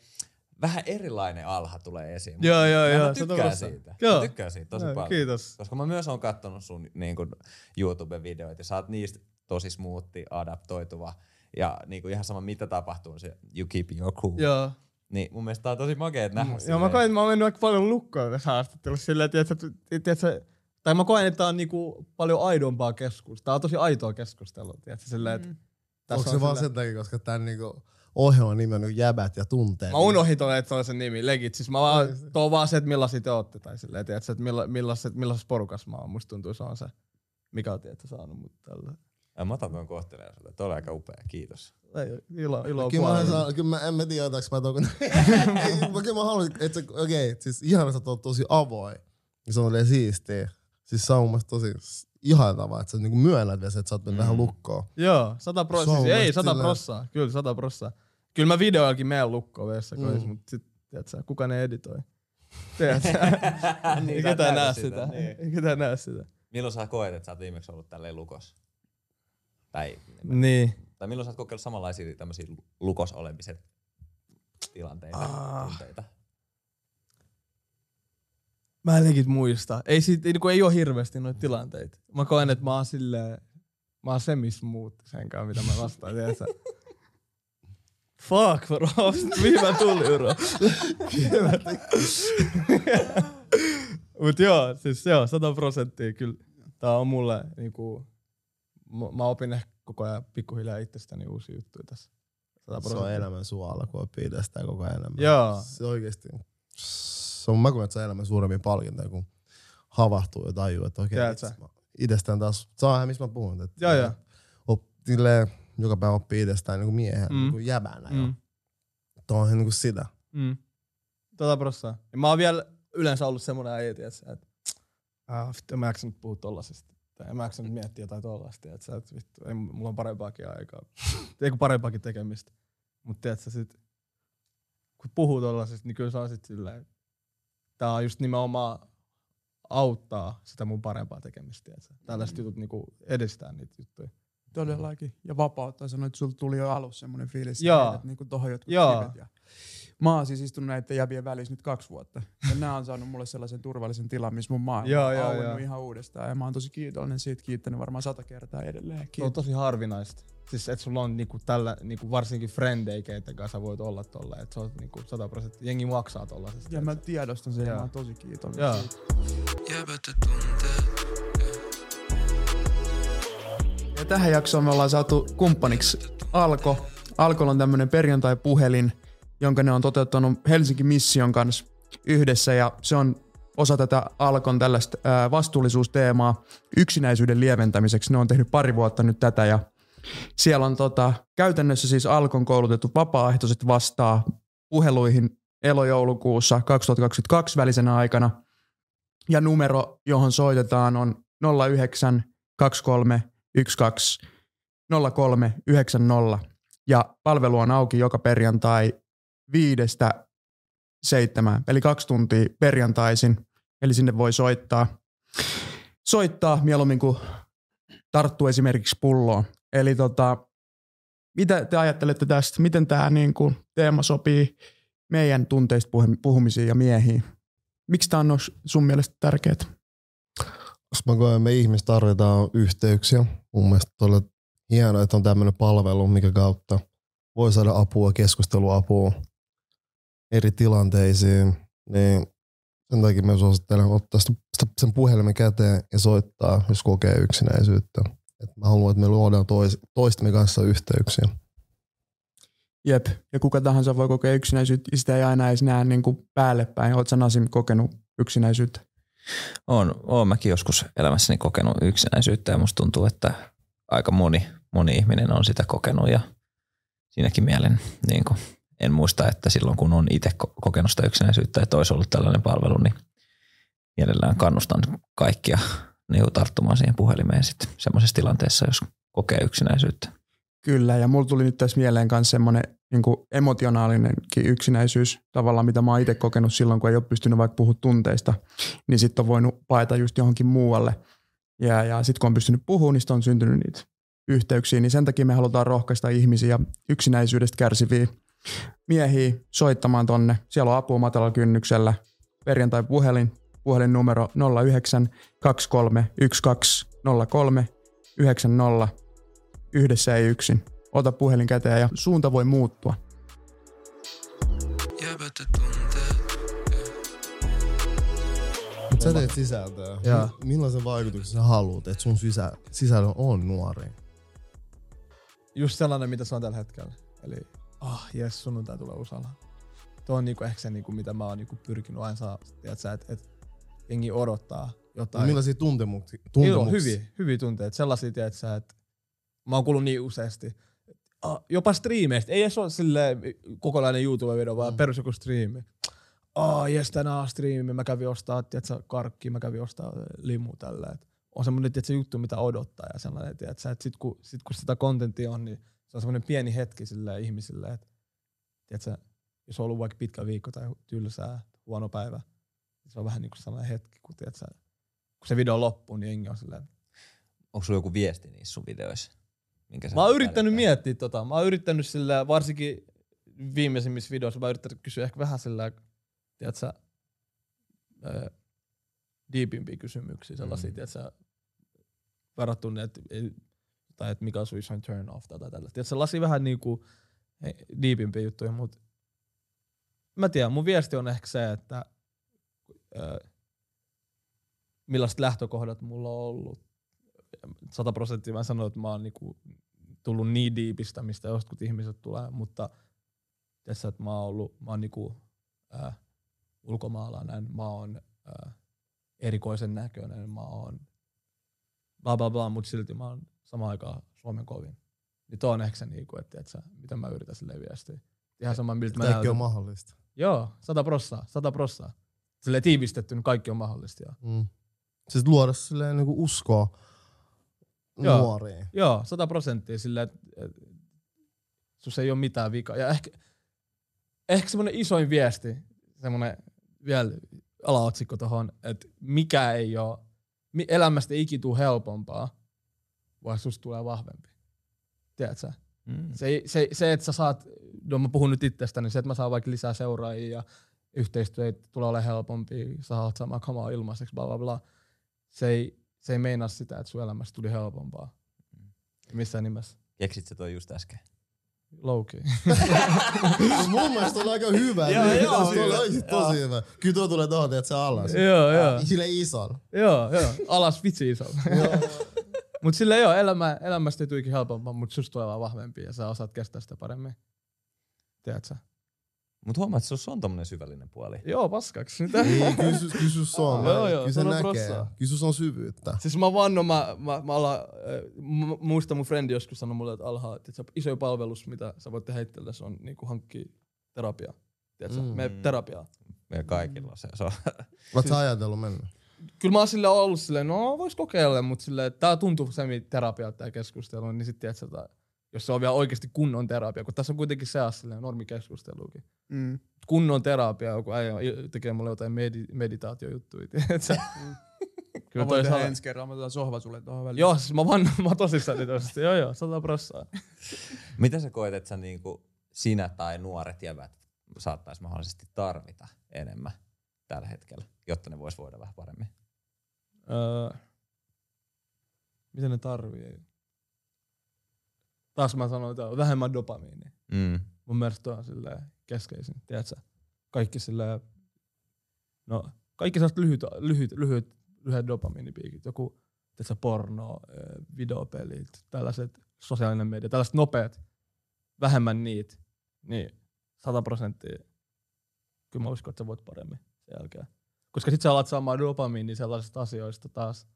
vähän erilainen alha tulee esiin. Joo, joo, Ja joo, Mä tykkään siitä. Joo. Mä tykkään siitä tosi Joo, paljon. Kiitos. Koska mä myös oon kattonut sun niin kuin, YouTube-videoita ja sä oot niistä tosi smoothi, adaptoituva. Ja niin kuin ihan sama mitä tapahtuu, se you keep your cool. Joo. Niin mun mielestä tää on tosi makeet nähdä. Joo, mä koen, että mä oon mennyt aika paljon lukkoon tässä haastattelussa silleen, että, tiedätkö, tiedätkö, tai mä koen, että tää on niinku paljon aidompaa keskustelua. Tää on tosi aitoa keskustelua, tiedätkö, silleen, että Mm. Onko on se vaan sen takia, koska tämän niinku ohjelman nimi on niinku jäbät ja tunteet? Mä unohdin toi, että se on se nimi, legit. Siis mä vaan, tuo on vaan se, että millaisia te ootte, tai silleen, tiedätkö, että milla, millaiset, millaisessa porukassa mä oon. Musta tuntuu, se on se, mikä on, tiedätkö, saanut mut tällä. Ja mä otan tuon kohteliaisuuden. Tuo oli aika upea, kiitos. Ei, ilo, ilo Kyllä mä, saan, kyllä mä, en mä tiedä, otaks mä tuon. Kyllä mä haluan, että okei, okay, siis ihana, että sä oot tosi avoin. Ja se on vielä siistiä. Siis se on mun mielestä tosi ihanavaa, että sä niinku myönnät vielä, se, että sä oot mennyt vähän lukkoon. Joo, sata prossaa. on Siis, ei, sata prossaa. Kyllä, sata prossaa. Kyllä mä videoillakin menen lukkoon vessakoissa, Mm. mutta sit, tiedätkö, kuka ne editoi? Tiedätkö? Niin, ei ketään näy näe sitä, sitä. niin. Ei ketään näe sitä. Milloin sä koet, että sä oot viimeksi ollut tälleen lukos? Tai, Niin. tai milloin sä oot kokeillut samanlaisia tämmöisiä lukos olemisen tilanteita, Ah. tunteita? Mä en legit muista. Ei, sit, ei, ei ole hirveästi noita tilanteita. Mä koen, että mä oon silleen, mä oon semi-smooth sen kanssa, mitä mä vastaan? Fuck, bro. Mihin mä tulin, bro? Mut joo, siis joo, sata prosenttia kyllä. Tää on mulle niinku, mä, opin ehkä koko ajan pikkuhiljaa itsestäni uusia juttuja tässä. Se on elämän suola, kun oppii tästä koko ajan enemmän. Joo. Se oikeesti, se on, mä koen, että se on elämän suurempia palkintoja, kun havahtuu ja tajuu, että okei, mä- itsestään taas, ihan mistä mä puhun. Että Joo, joo. Op, silleen, joka päivä oppii itsestään niin kuin miehen, Mm. niin jäbänä. Mm. Tuo on niin kuin sitä. Mm. Tota prossaa. Ja mä oon vielä yleensä ollut semmonen äijä, että ah, vittu, mä jaksa nyt puhua tollasesta. Tai en mä nyt miettiä jotain tollasta, että vittu, ei, mulla on parempaakin aikaa. ei kun parempaakin tekemistä. Mut tiiätsä, sit, kun puhuu tollasesta, niin kyllä on sit silleen, tää on just nimenomaan auttaa sitä mun parempaa tekemistä, tiiätsä. Tällaiset jutut niinku edistää niitä juttuja. Todellakin. Ja vapauttaa. Sanoit, että sulla tuli jo alussa semmoinen fiilis, että niinku tohon jotkut Joo. kivet. Ja mä oon siis istunut näiden jäbien välissä nyt kaksi vuotta. Ja nämä on saanut mulle sellaisen turvallisen tilan, missä mun maailma Joo, on joo, ihan uudestaan. Ja mä oon tosi kiitollinen siitä, kiittänyt varmaan sata kertaa Se edelleenkin. on tosi harvinaista. Siis että sulla on niinku tällä, niinku varsinkin frendejä, keitä kanssa sä voit olla tolla. Että se on niinku 100 prosenttia. Jengi maksaa tollasesta. Ja mä tiedostan sen ja mä oon tosi kiitollinen siitä. Jäävät tunteet. Ja tähän jaksoon me ollaan saatu kumppaniksi Alko. Alkolla on tämmönen perjantai-puhelin, jonka ne on toteuttanut Helsinki Mission kanssa yhdessä ja se on osa tätä Alkon tällaista vastuullisuusteemaa yksinäisyyden lieventämiseksi. Ne on tehnyt pari vuotta nyt tätä ja siellä on tota, käytännössä siis Alkon koulutettu vapaaehtoiset vastaa puheluihin elojoulukuussa 2022 välisenä aikana. Ja numero, johon soitetaan on 09 23 12 0390 ja palvelu on auki joka perjantai viidestä seitsemään, eli kaksi tuntia perjantaisin, eli sinne voi soittaa, soittaa mieluummin kuin tarttuu esimerkiksi pulloon. Eli tota, mitä te ajattelette tästä? Miten tämä niinku teema sopii meidän tunteista puhumisiin ja miehiin? Miksi tämä on sun mielestä tärkeää? Koska mä koen, me ihmiset tarvitaan yhteyksiä. Mun mielestä todella hienoa, että on tämmöinen palvelu, mikä kautta voi saada apua, keskusteluapua eri tilanteisiin. Niin sen takia mä suosittelen ottaa sen puhelimen käteen ja soittaa, jos kokee yksinäisyyttä. Et mä haluan, että me luodaan tois, toistemme kanssa yhteyksiä. Jep, ja kuka tahansa voi kokea yksinäisyyttä, ja sitä ei aina edes näe niin kuin päälle päin. Oletko Nasim kokenut yksinäisyyttä? On, oon mäkin joskus elämässäni kokenut yksinäisyyttä ja musta tuntuu, että aika moni, moni ihminen on sitä kokenut ja siinäkin mielen niin kuin, en muista, että silloin kun on itse ko- kokenut sitä yksinäisyyttä, että olisi ollut tällainen palvelu, niin mielellään kannustan kaikkia niin tarttumaan siihen puhelimeen sitten semmoisessa tilanteessa, jos kokee yksinäisyyttä. Kyllä, ja mulla tuli nyt tässä mieleen myös semmoinen niin emotionaalinenkin yksinäisyys, tavallaan mitä mä oon itse kokenut silloin, kun ei ole pystynyt vaikka puhua tunteista, niin sitten on voinut paeta just johonkin muualle. Ja, ja sitten kun on pystynyt puhumaan, niin on syntynyt niitä yhteyksiä, niin sen takia me halutaan rohkaista ihmisiä yksinäisyydestä kärsiviä miehiä soittamaan tonne. Siellä on apua matalalla kynnyksellä. Perjantai puhelin, puhelinnumero 09 23 12 03 90 yhdessä ei yksin. Ota puhelin käteen ja suunta voi muuttua. Mutta sä teet sisältöä. Mi- Millaisen vaikutuksen sä haluat, että sun sisä, sisällö on nuori? Just sellainen, mitä se on tällä hetkellä. Eli, ah, oh, jes, sunnuntai tulee Usalla. Tuo on niinku ehkä se, niinku, mitä mä oon niinku pyrkinyt aina saa, että et jengi odottaa jotain. Millaisia tuntemuksia? Joo, hyviä, hyviä tunteita. Sellaisia, että Mä oon kuullut niin useasti. Jopa striimeistä. Ei edes ole sille kokonainen YouTube-video, vaan mm. perus joku striimi. Oh, jes, tänään on striimi. Mä kävin ostaa, tiedätkö, karkki, mä kävin ostaa limu tällä. Et on semmoinen tiedätkö, juttu, mitä odottaa ja sellainen, tiedätkö, että sit kun, sit kun sitä kontenttia on, niin se on semmoinen pieni hetki sille ihmisille, että tiedätkö, jos on ollut vaikka pitkä viikko tai tylsää, huono päivä, niin se on vähän niin kuin sellainen hetki, kun, tiedätkö, kun se video loppuu, niin jengi on silleen, Onko sulla joku viesti niissä sun videoissa? Minkä Mä oon yrittänyt välittää? miettiä tota. Mä oon yrittänyt sillä, varsinkin viimeisimmissä videoissa, mä oon yrittänyt kysyä ehkä vähän sillä, tiedätkö, ää, deepimpiä kysymyksiä, sellaisia, Mm. tiedätkö, verrattuna, että, tai että mikä on sun isoin turn off tai tällaista. Tiedätkö, sellaisia vähän niinku deepimpiä juttuja, mutta mä tiedän, mun viesti on ehkä se, että ää, millaiset lähtökohdat mulla on ollut. Sata prosenttia mä sanoin, että mä oon niinku tullut niin diipistä, mistä jotkut ihmiset tulee, mutta tässä, että mä oon ollut, mä oon niinku, äh, ulkomaalainen, mä oon äh, erikoisen näköinen, mä oon bla bla bla, mutta silti mä oon samaan aikaan Suomen kovin. Niin tuo on ehkä se, niinku, että tiiätkö, mitä mä yritän sille viestiä. Ihan sama, miltä mä Kaikki on mahdollista. Joo, sata prossaa, sata prossaa. Silleen tiivistetty, niin kaikki on mahdollista. Joo, Mm. Siis luoda silleen niinku uskoa Joo. nuoriin. joo sata prosenttia silleen, että et, sus ei ole mitään vikaa. Ja ehkä, ehkä semmoinen isoin viesti, semmoinen vielä alaotsikko tohon, että mikä ei ole, elämästä ei ikin tuu helpompaa, vaan susta tulee vahvempi. Tiedätkö sä? Mm. Se, se, se, että sä saat, no mä puhun nyt itsestäni, se, että mä saan vaikka lisää seuraajia ja yhteistyö tulee olemaan helpompi, sä saat saamaan kamaa ilmaiseksi, bla bla bla. Se ei, se ei meinaa sitä, että sun elämästä tuli helpompaa. Missään nimessä. Keksit sä toi just äsken? Louki. Mun mielestä oli aika hyvä. Joo, Niin, joo, se oli hyvä. oikeesti tosi hyvä. Kyllä tuo tulee tohon, että se alas. joo, joo. Sille isolla. joo, joo. Alas vitsi iso. Mut sille joo, elämä, elämästä ei tuikin helpompaa, mutta susta tulee vaan vahvempi ja sä osaat kestää sitä paremmin. Tiedätkö? Mut huomaat, että sussa on tommonen syvällinen puoli. Joo, paskaksi. Kyllä sus- kyllä sus on. Joo, joo, Kyllä se näkee. prossaa. Kyllä sus on syvyyttä. Siis mä vannon, mä, mä, mä ala, äh, mu- muistan mun frendi joskus sanoi mulle, että alhaa, että se iso palvelus, mitä sä voit tehdä itsellesi, on niinku hankkia terapiaa. Tiedätkö? Mm. Me terapiaa. Meillä kaikilla se. se on. Oot sä ajatellut mennä? Kyllä mä oon silleen ollut silleen, no vois kokeilla, mutta silleen, että tää tuntuu semi-terapialta tää keskustelu, niin sit tiedätkö, että jos se on vielä oikeasti kunnon terapia, kun tässä on kuitenkin se silleen normikeskustelukin. Mm. Kunnon terapia, joku äijä tekee mulle jotain medi- meditaatiojuttuja, tiedätkö? Mä voin tehdä ensi kerralla, mä otan sohva sulle tuohon väliin. Joo, siis mä vannon, mä tosissaan tosta. Joo, joo, sata prossaa. Mitä sä koet, että sä niinku, sinä tai nuoret jävät saattais mahdollisesti tarvita enemmän tällä hetkellä, jotta ne vois voida vähän paremmin? Öö, mitä ne tarvii? Taas mä sanoin, että on vähemmän dopamiinia. Mm. Mun mielestä on silleen keskeisin, tiedätkö? Kaikki silleen, no kaikki sellaiset lyhyt, lyhyt, lyhyt, lyhyet dopamiinipiikit. Joku, tiedätkö, porno, videopelit, tällaiset sosiaalinen media, tällaiset nopeat, vähemmän niitä, niin sata prosenttia. Kyllä mä uskon, että sä voit paremmin sen jälkeen. Koska sit sä alat saamaan dopamiinia sellaisista asioista taas,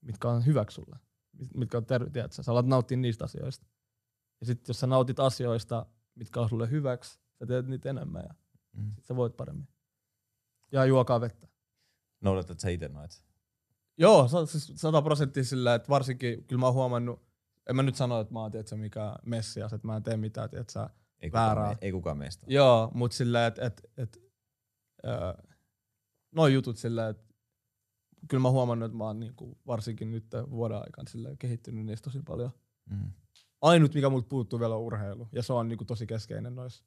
mitkä on hyväksi sulle. Mit- Mitkä on ter- tiedätkö, sä alat nauttia niistä asioista. Ja sit jos sä nautit asioista, mitkä on sulle hyväksi, sä teet niitä enemmän ja Mm. sit sä voit paremmin. Ja juokaa vettä. Noudatat sä itse noit? Joo, siis sata prosenttia sillä, että varsinkin, kyllä mä oon huomannut, en mä nyt sano, että mä oon tiedätkö, mikä messias, että mä en tee mitään, tiedätkö, Ei Väärää. kukaan, me, ei kukaan meistä. Joo, mutta sillä, että et, et, öö, noin jutut sillä, että kyllä mä oon huomannut, että mä oon niinku, varsinkin nyt vuoden aikana sillä, kehittynyt niistä tosi paljon. Mm. Ainut, mikä multa puuttuu vielä on urheilu, ja se on niinku, tosi keskeinen noissa.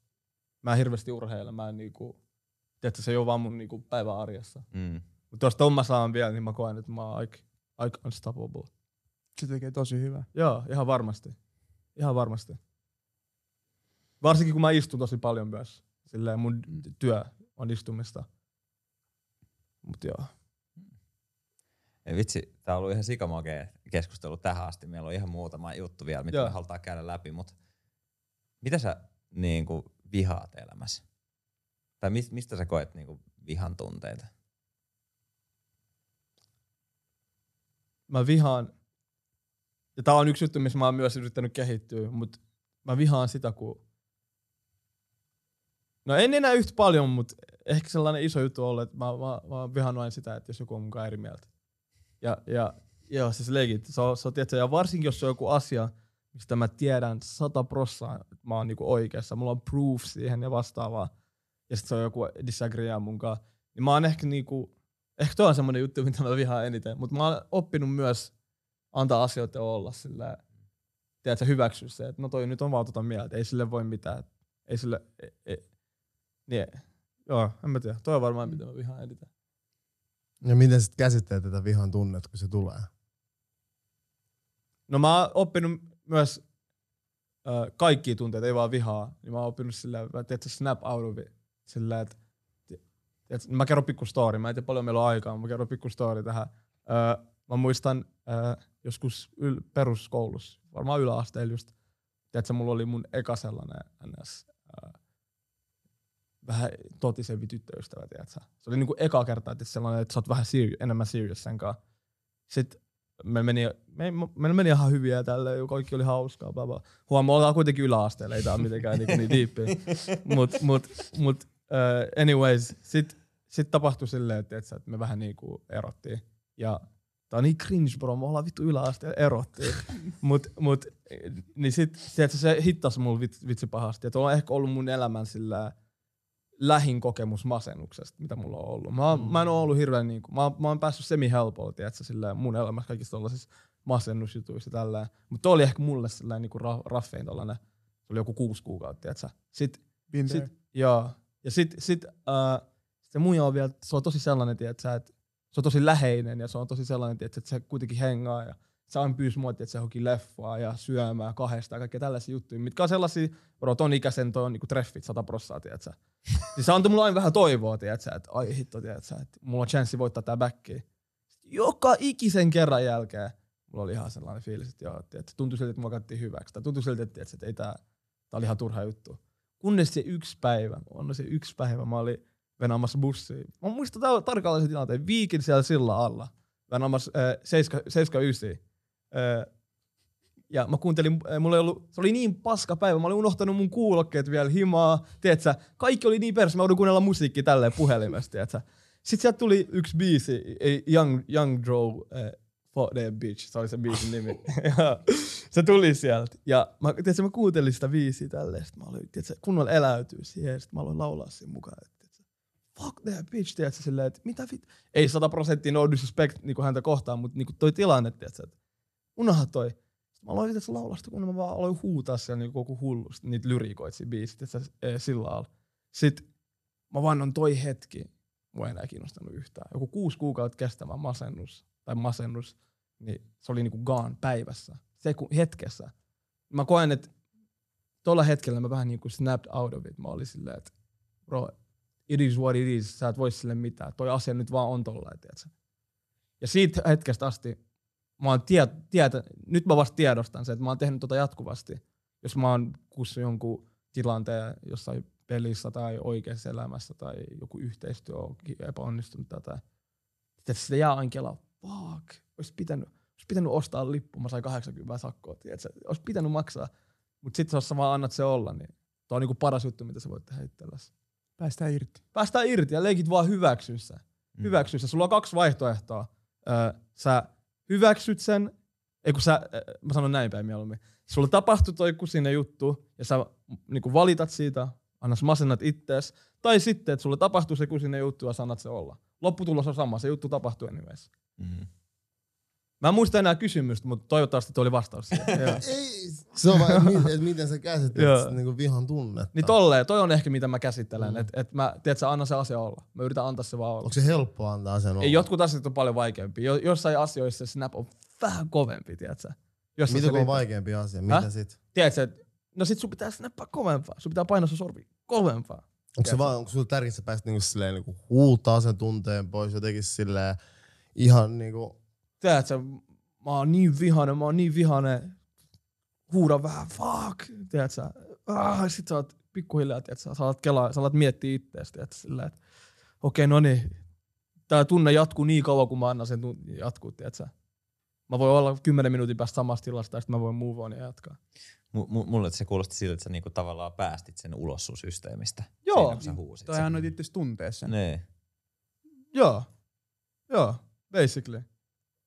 Mä en hirveästi urheile, mä en niinku, tiedätkö, se ei ole vaan mun niinku, päivän arjessa. Mm. Mutta jos ton mä saan vielä, niin mä koen, että mä oon aika, aika unstoppable. Se tekee tosi hyvää. Joo, ihan varmasti. Ihan varmasti. Varsinkin kun mä istun tosi paljon myös. Silleen mun työ on istumista. Mut joo. Ei vitsi, tää on ollut ihan sikamakea keskustelu tähän asti. Meillä on ihan muutama juttu vielä, mitä Joo. me halutaan käydä läpi, mutta mitä sä niinku vihaat elämässä? Tai mis, mistä sä koet niinku vihan tunteita? Mä vihaan ja tää on yksi juttu, missä mä oon myös yrittänyt kehittyä, mutta mä vihaan sitä, kun... No en enää yhtä paljon, mutta ehkä sellainen iso juttu on ollut, että mä, mä, mä oon vihannut aina sitä, että jos joku on mukaan eri mieltä. Ja, ja joo, siis legit. Se on, se on, tiedätkö, ja varsinkin jos on joku asia, mistä mä tiedän sata prossaa, että mä oon niinku oikeassa, mulla on proof siihen ja vastaavaa, ja sitten se on joku disagreea munkaan, niin mä oon ehkä niinku, ehkä toi on semmonen juttu, mitä mä vihaan eniten, mutta mä oon oppinut myös antaa asioita olla sillä, tiedätkö, hyväksyä se, että no toi nyt on vaan tota mieltä, ei sille voi mitään, ei sille, ei, ei, niin, joo, en mä tiedä, toi on varmaan mitä mä vihaan eniten. Ja miten sitten käsittelet tätä vihan tunnet, kun se tulee? No mä oon oppinut myös äh, kaikkia tunteita, ei vaan vihaa. Niin mä oon oppinut sillä, että snap out of it. Sillä, että tiedätkö, mä kerron pikku story, mä en tiedä paljon meillä on aikaa, mä kerron pikku story tähän. Äh, mä muistan äh, joskus yl- peruskoulussa, varmaan yläasteella just, tiedätkö, mulla oli mun eka sellainen ns. Vähän totisempi tyttöystävä, tiedätkö? Se oli niinku eka kerta, että sellainen, että sä oot vähän seri- enemmän serious sen kanssa. Sitten me meni, me, me meni ihan hyviä ja kaikki oli hauskaa. Bla bla. Huomaa, me ollaan kuitenkin yläasteella, ei tää ole mitenkään niin, niin diippiä. Mut, mut, mut uh, anyways, sit, sit tapahtui silleen, että, että me vähän niinku erottiin. Ja tää on niin cringe bro, me ollaan vittu yläasteella erottiin. mut, mut, niin sit, tiedätkö, se hittas mulla vitsi, vitsi pahasti. Että on ehkä ollut mun elämän sillä lähin kokemus masennuksesta, mitä mulla on ollut. Mä, mm. mä en ole ollut hirveän niinku, mä, mä oon päässyt semi-helpolla, tiedätkö, sillä mun elämässä kaikissa tollaisissa masennusjutuissa tällä. Mutta toi oli ehkä mulle sellainen niinku ra, raffein tollainen, se oli joku kuusi kuukautta, tiedätkö. Sitten, sit, joo. Ja sit, sit, uh, se muija on vielä, se on tosi sellainen, tiedätkö, että se on tosi läheinen ja se on tosi sellainen, tiedätkö, että se kuitenkin hengaa ja se aina pyysi mua, että se johonkin leffaa ja syömään kahdesta ja kaikkea tällaisia juttuja, mitkä on sellaisia, bro, ton ikäisen toi on niinku treffit sata prossaa, tiedätkö. Niin se antoi mulle aina vähän toivoa, tiedätkö, että ai hitto, tiedätkö, että mulla on chanssi voittaa tää backi. Joka ikisen kerran jälkeen mulla oli ihan sellainen fiilis, että joo, tiedätkö, tuntui siltä, että mua katsottiin hyväksi. Tai tuntui siltä, että, tiedätkö, että ei tää, tää oli ihan turha juttu. Kunnes se yksi päivä, on se yksi päivä, mä olin venaamassa bussiin. Mä muistan tarkalleen se tilanteen, viikin siellä sillä alla, venaamassa äh, 79. Äh, ja mä kuuntelin, mulla ei ollut, se oli niin paska päivä, mä olin unohtanut mun kuulokkeet vielä himaa, tiedätkö, kaikki oli niin perässä, mä joudun kuunnella musiikkia tälleen puhelimesta, tiedätkö. Sitten sieltä tuli yksi biisi, eh, Young, Young Drow, äh, For the Bitch, se oli se biisin nimi. ja se tuli sieltä. Ja mä, tiedätkö, mä kuuntelin sitä biisiä tälleen, sit mä olin, tiedätkö, kunnolla eläytyy siihen, sit mä aloin laulaa siinä mukaan, tiedätkö, fuck that bitch, tiedätkö, silleen, että mitä vit... Ei sata prosenttia no disrespect niinku häntä kohtaan, mutta niinku toi tilanne, tiedätkö, että unohda toi. Mä aloin itse sitä, kun mä vaan aloin huutaa siellä niinku joku hullu, niitä lyriikoita siinä biisissä, tiedätkö, eh, sillä lailla. Sitten mä vaan on toi hetki, mua ei enää kiinnostanut yhtään. Joku kuusi kuukautta kestävä masennus, tai masennus, niin se oli niinku gone päivässä, se hetkessä. Mä koen, että tuolla hetkellä mä vähän niinku snapped out of it. Mä olin silleen, että bro, it is what it is, sä et voi sille mitään. Toi asia nyt vaan on tiedätkö? Ja siitä hetkestä asti mä oon tiet, tietä, nyt mä vasta tiedostan se, että mä oon tehnyt tota jatkuvasti. Jos mä oon kussut jonkun tilanteen jossain pelissä tai oikeassa elämässä tai joku yhteistyö on epäonnistunut tai sitten sitä jää aina kelaa, fuck, olisi pitänyt, olisi pitänyt ostaa lippu, mä sain 80 sakkoa, tiedätkö? olisi pitänyt maksaa. Mutta sitten jos sä vaan annat se olla, niin tuo on niinku paras juttu, mitä sä voit tehdä itsellesi. Päästään irti. Päästään irti ja leikit vaan hyväksy se. Hyväksy se. Sulla on kaksi vaihtoehtoa. Öö, sä hyväksyt sen, ei kun sä, mä sanon näin päin mieluummin. Sulla tapahtui toi kusinen juttu ja sä niinku valitat siitä, annas masennat ittees. Tai sitten, että sulle tapahtuu se kusinen juttu ja sanat se olla. Lopputulos on sama, se juttu tapahtuu anyways. Mm. Mä en muista enää kysymystä, mutta toivottavasti tuo oli vastaus. Ei, se on vaan, mi- et miten sä käsittelet niinku vihan tunnetta. Niin tolleen, toi on ehkä mitä mä käsittelen. Mm. Että et mä, tiedät sä, anna se asia olla. Mä yritän antaa se vaan olla. Onko se helppoa antaa sen olla? Ei, jotkut asiat on paljon vaikeampia. Jo, jossain asioissa se snap on vähän kovempi, tiedätkö? Jos Mitä kun on vaikeampi asia? Mitä Häh? sit? Tiedätkö, että no sit sun pitää snappaa kovempaa. Sun pitää painaa sun sormi kovempaa. Onko se vaan, onko sulla tärkeää, että sä pääsit niinku silleen niinku huutaa sen tunteen pois jotenkin silleen ihan niinku, Tiedätkö, mä oon niin vihainen, mä oon niin vihainen. Huuda vähän, fuck, tiedätkö? Ah, sit sä oot pikkuhiljaa, tiedätkö? Sä alat kelaa, sä alat miettiä ittees, tiedätkö? Silleen, että okei, no niin. Tää tunne jatkuu niin kauan, kun mä annan sen jatkuu, tiedätkö? Mä voin olla 10 minuutin päästä samasta tilasta ja sitten mä voin move on ja jatkaa. M- m- mulle se kuulosti siltä, että sä niinku tavallaan päästit sen ulos sun systeemistä. Joo. Siinä, kun sä huusit Tai annoit itse tuntea sen. Niin. Joo. Joo, basically.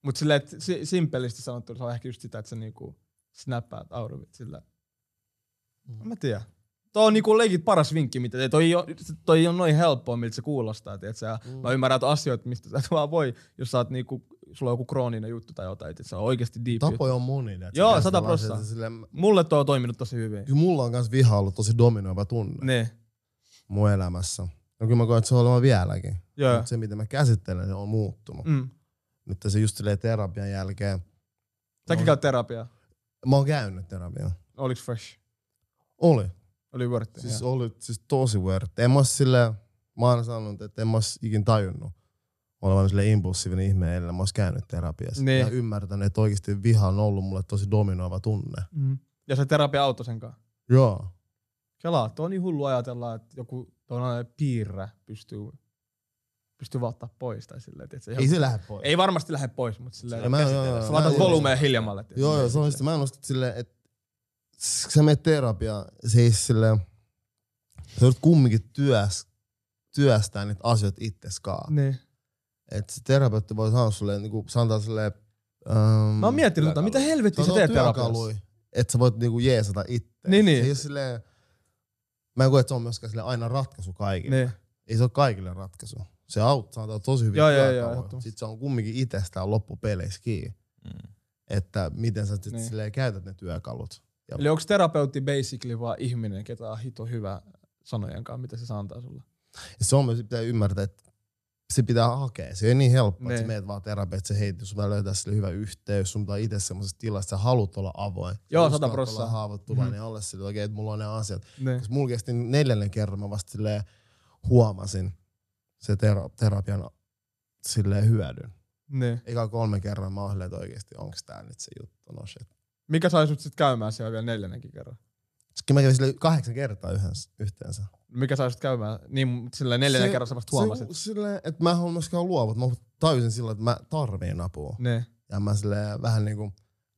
Mut silleen, että si- simpelisti sanottuna se on ehkä just sitä, että sä niinku snappaat out of it sillä. Mm. Mä tiedän. Tuo on niinku legit paras vinkki, mitä toi, ei oo- toi on noin helppoa, miltä se kuulostaa. Tiedät, sä, mm. Mä ymmärrän että asioita, mistä sä et vaan voi, jos sä oot niinku, sulla on joku krooninen juttu tai jotain, että se on oikeasti deep. Tapoja on moni. Joo, sata silleen- Mulle tuo on toiminut tosi hyvin. Kyllä mulla on myös viha ollut tosi dominoiva tunne Ne, mun elämässä. No kyllä mä koen, että se on vieläkin. joo. Mutta se, miten mä käsittelen, se on muuttunut. Mm. Nyt se just silleen terapian jälkeen. Säkin käyt terapiaa. Mä oon käynyt terapiaa. Oliks fresh? Oli. Oli worth. Siis joo. oli siis tosi weird. En mä ois silleen, mä oon sanonut, että en mä ikin tajunnut olevan sille impulsiivinen ihminen, ellei mä ois käynyt terapiassa. Niin. Ja ymmärtänyt, että oikeasti viha on ollut mulle tosi dominoiva tunne. Mm. Ja se terapia auttoi sen kanssa. Joo. Kelaa, on niin hullu ajatella, että joku tuollainen piirre pystyy, pystyy vaan ottaa pois. Tai silleen, että se Ei se lähde pois. ei varmasti lähde pois, mutta silleen, Ja mä, joo, joo, sä laitat volumea hiljemmalle. tiedätkö? Joo, joo, se on sitä. Mä en usko silleen, että sä menet terapiaan, se ei silleen, sä joudut kumminkin työs, työstää niitä asioita itseskaan. Niin. Että se terapeutti voi sanoa sulle, niinku, se antaa silleen, um, Mä oon miettinyt, tota, mitä helvettiä sä teet terapiassa? että sä voit niinku jeesata itse. Niin, niin. Se ei silleen, mä en koe, että se on myöskään aina ratkaisu kaikille. Niin. Ei se ole kaikille ratkaisu. Se auttaa, tosi hyviä Joo, joo, joo. Sitten se on kumminkin itsestään loppupeleissä kiinni. Mm. Että miten sä sit Niin. silleen käytät ne työkalut. Ja Eli onko terapeutti basically vaan ihminen, ketä on hito hyvä sanojen kanssa, mitä se antaa sulle? Ja se on myös pitää ymmärtää, että se pitää hakea. Se ei ole niin helppoa, että sä Niin. meet vaan terapiaan, että se hei, sun pitää löytää sille hyvä yhteys, sun pitää itse semmoisessa tilassa, että sä haluat olla avoin. Joo, sata prossaa. olla haavoittuvainen Mhm. ja olla sille, että mulla on ne asiat. Niin. Koska mulla kesti neljännen kerran, mä vasta silleen huomasin se tera- terapian silleen hyödyn. niin. Eikä kolme kerran mä oon oikeesti onks tää nyt se juttu, no shit. Mikä sai sut sit käymään siellä vielä neljännenkin kerran? Sitten mä kävin sille kahdeksan kertaa yhdessä, yhteensä. Mikä sai sut käymään? Niin sillä neljännen kerran sä vasta huomasit. Se, että mä en myöskään luovut. Mä tajusin silloin, että mä tarviin apua. Niin. Ja mä silleen vähän niinku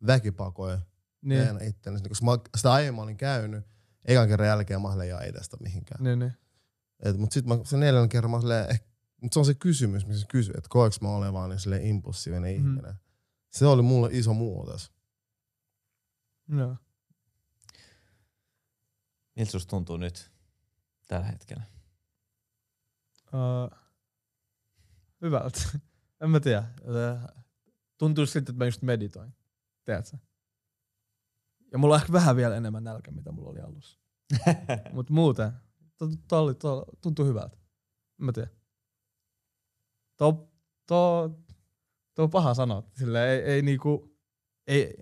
väkipakoin Niin. itteni. Koska mä sitä aiemmin olin käynyt, ekan kerran jälkeen mä silleen, ei tästä mihinkään. Niin, niin. Et, mut sit mä sen neljännen kerran mä silleen, eh, mut se on se kysymys, missä kysyy, että koeks mä olen vaan niin silleen impulsiivinen mm. ihminen. Se oli mulle iso muutos. Joo. Miltä susta tuntuu nyt tällä hetkellä? Uh, hyvältä. en mä tiedä. Tuntuu siltä, että mä just meditoin. Tiedätkö? Ja mulla on ehkä vähän vielä enemmän nälkä, mitä mulla oli alussa. Mut muuten, to, tuntuu hyvältä. En mä tiedä. Tuo, tuo, tuo on paha sanoa. Sillä ei, ei niinku, ei,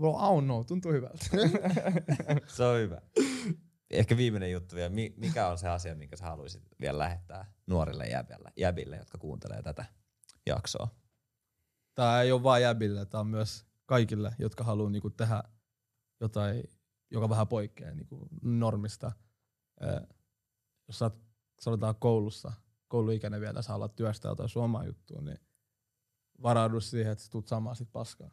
well, I don't know, tuntuu hyvältä. Se on hyvä. Ehkä viimeinen juttu vielä. Mi- Mikä on se asia, minkä sä haluaisit vielä lähettää nuorille jäbille, jäbille jotka kuuntelee tätä jaksoa? Tää ei ole vain jäbille, tää on myös kaikille, jotka haluaa niinku tehdä jotain, joka vähän poikkeaa niinku normista. Jos sä oot, sanotaan koulussa, kouluikäinen vielä, sä haluat työstää jotain sun omaa juttua, niin varaudu siihen, että sä tuut saamaan sit paskaa.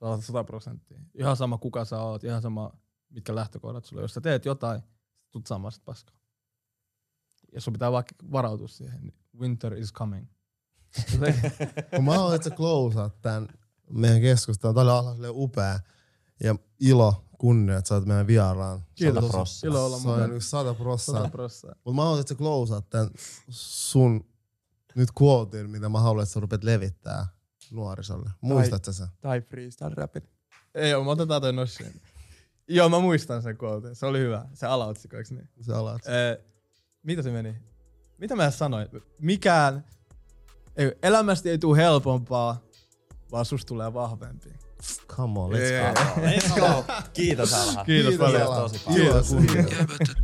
Sä oot 100 prosenttia. Ihan sama kuka sä oot, ihan sama mitkä lähtökohdat sulla. Jos sä teet jotain, sä tuut saamaan sit paskaa. Ja sun pitää vaan varautua siihen. niin Winter is coming. Mä haluan, että sä tän meidän keskustelun. Tää oli upea. Ja ilo, kunnia, että sä oot meidän vieraan. Kiitos. Sata prossaa. Ilo olla Se on mukana. yksi sata 100 prossaa. prosenttia. Mutta mä haluan, että sä closeat tän sun nyt quotein, mitä mä haluan, että sä rupet levittää nuorisolle. Muistat sä sen? Tai freestyle rapin. Ei oo, me otetaan toi nossiin. Joo, mä muistan sen quote. Se oli hyvä. Se alaotsikko, eiks niin? Se alat. Ee, mitä se meni? Mitä mä sanoin? Mikään, ei, elämästä ei tule helpompaa, vaan susta tulee vahvempi. Come on, let's Yeah. go. Let's go. Kiitos Alha. Kiitos paljon. Kiitos tosi paljon. Kiitos. Jäbät ja tunteet.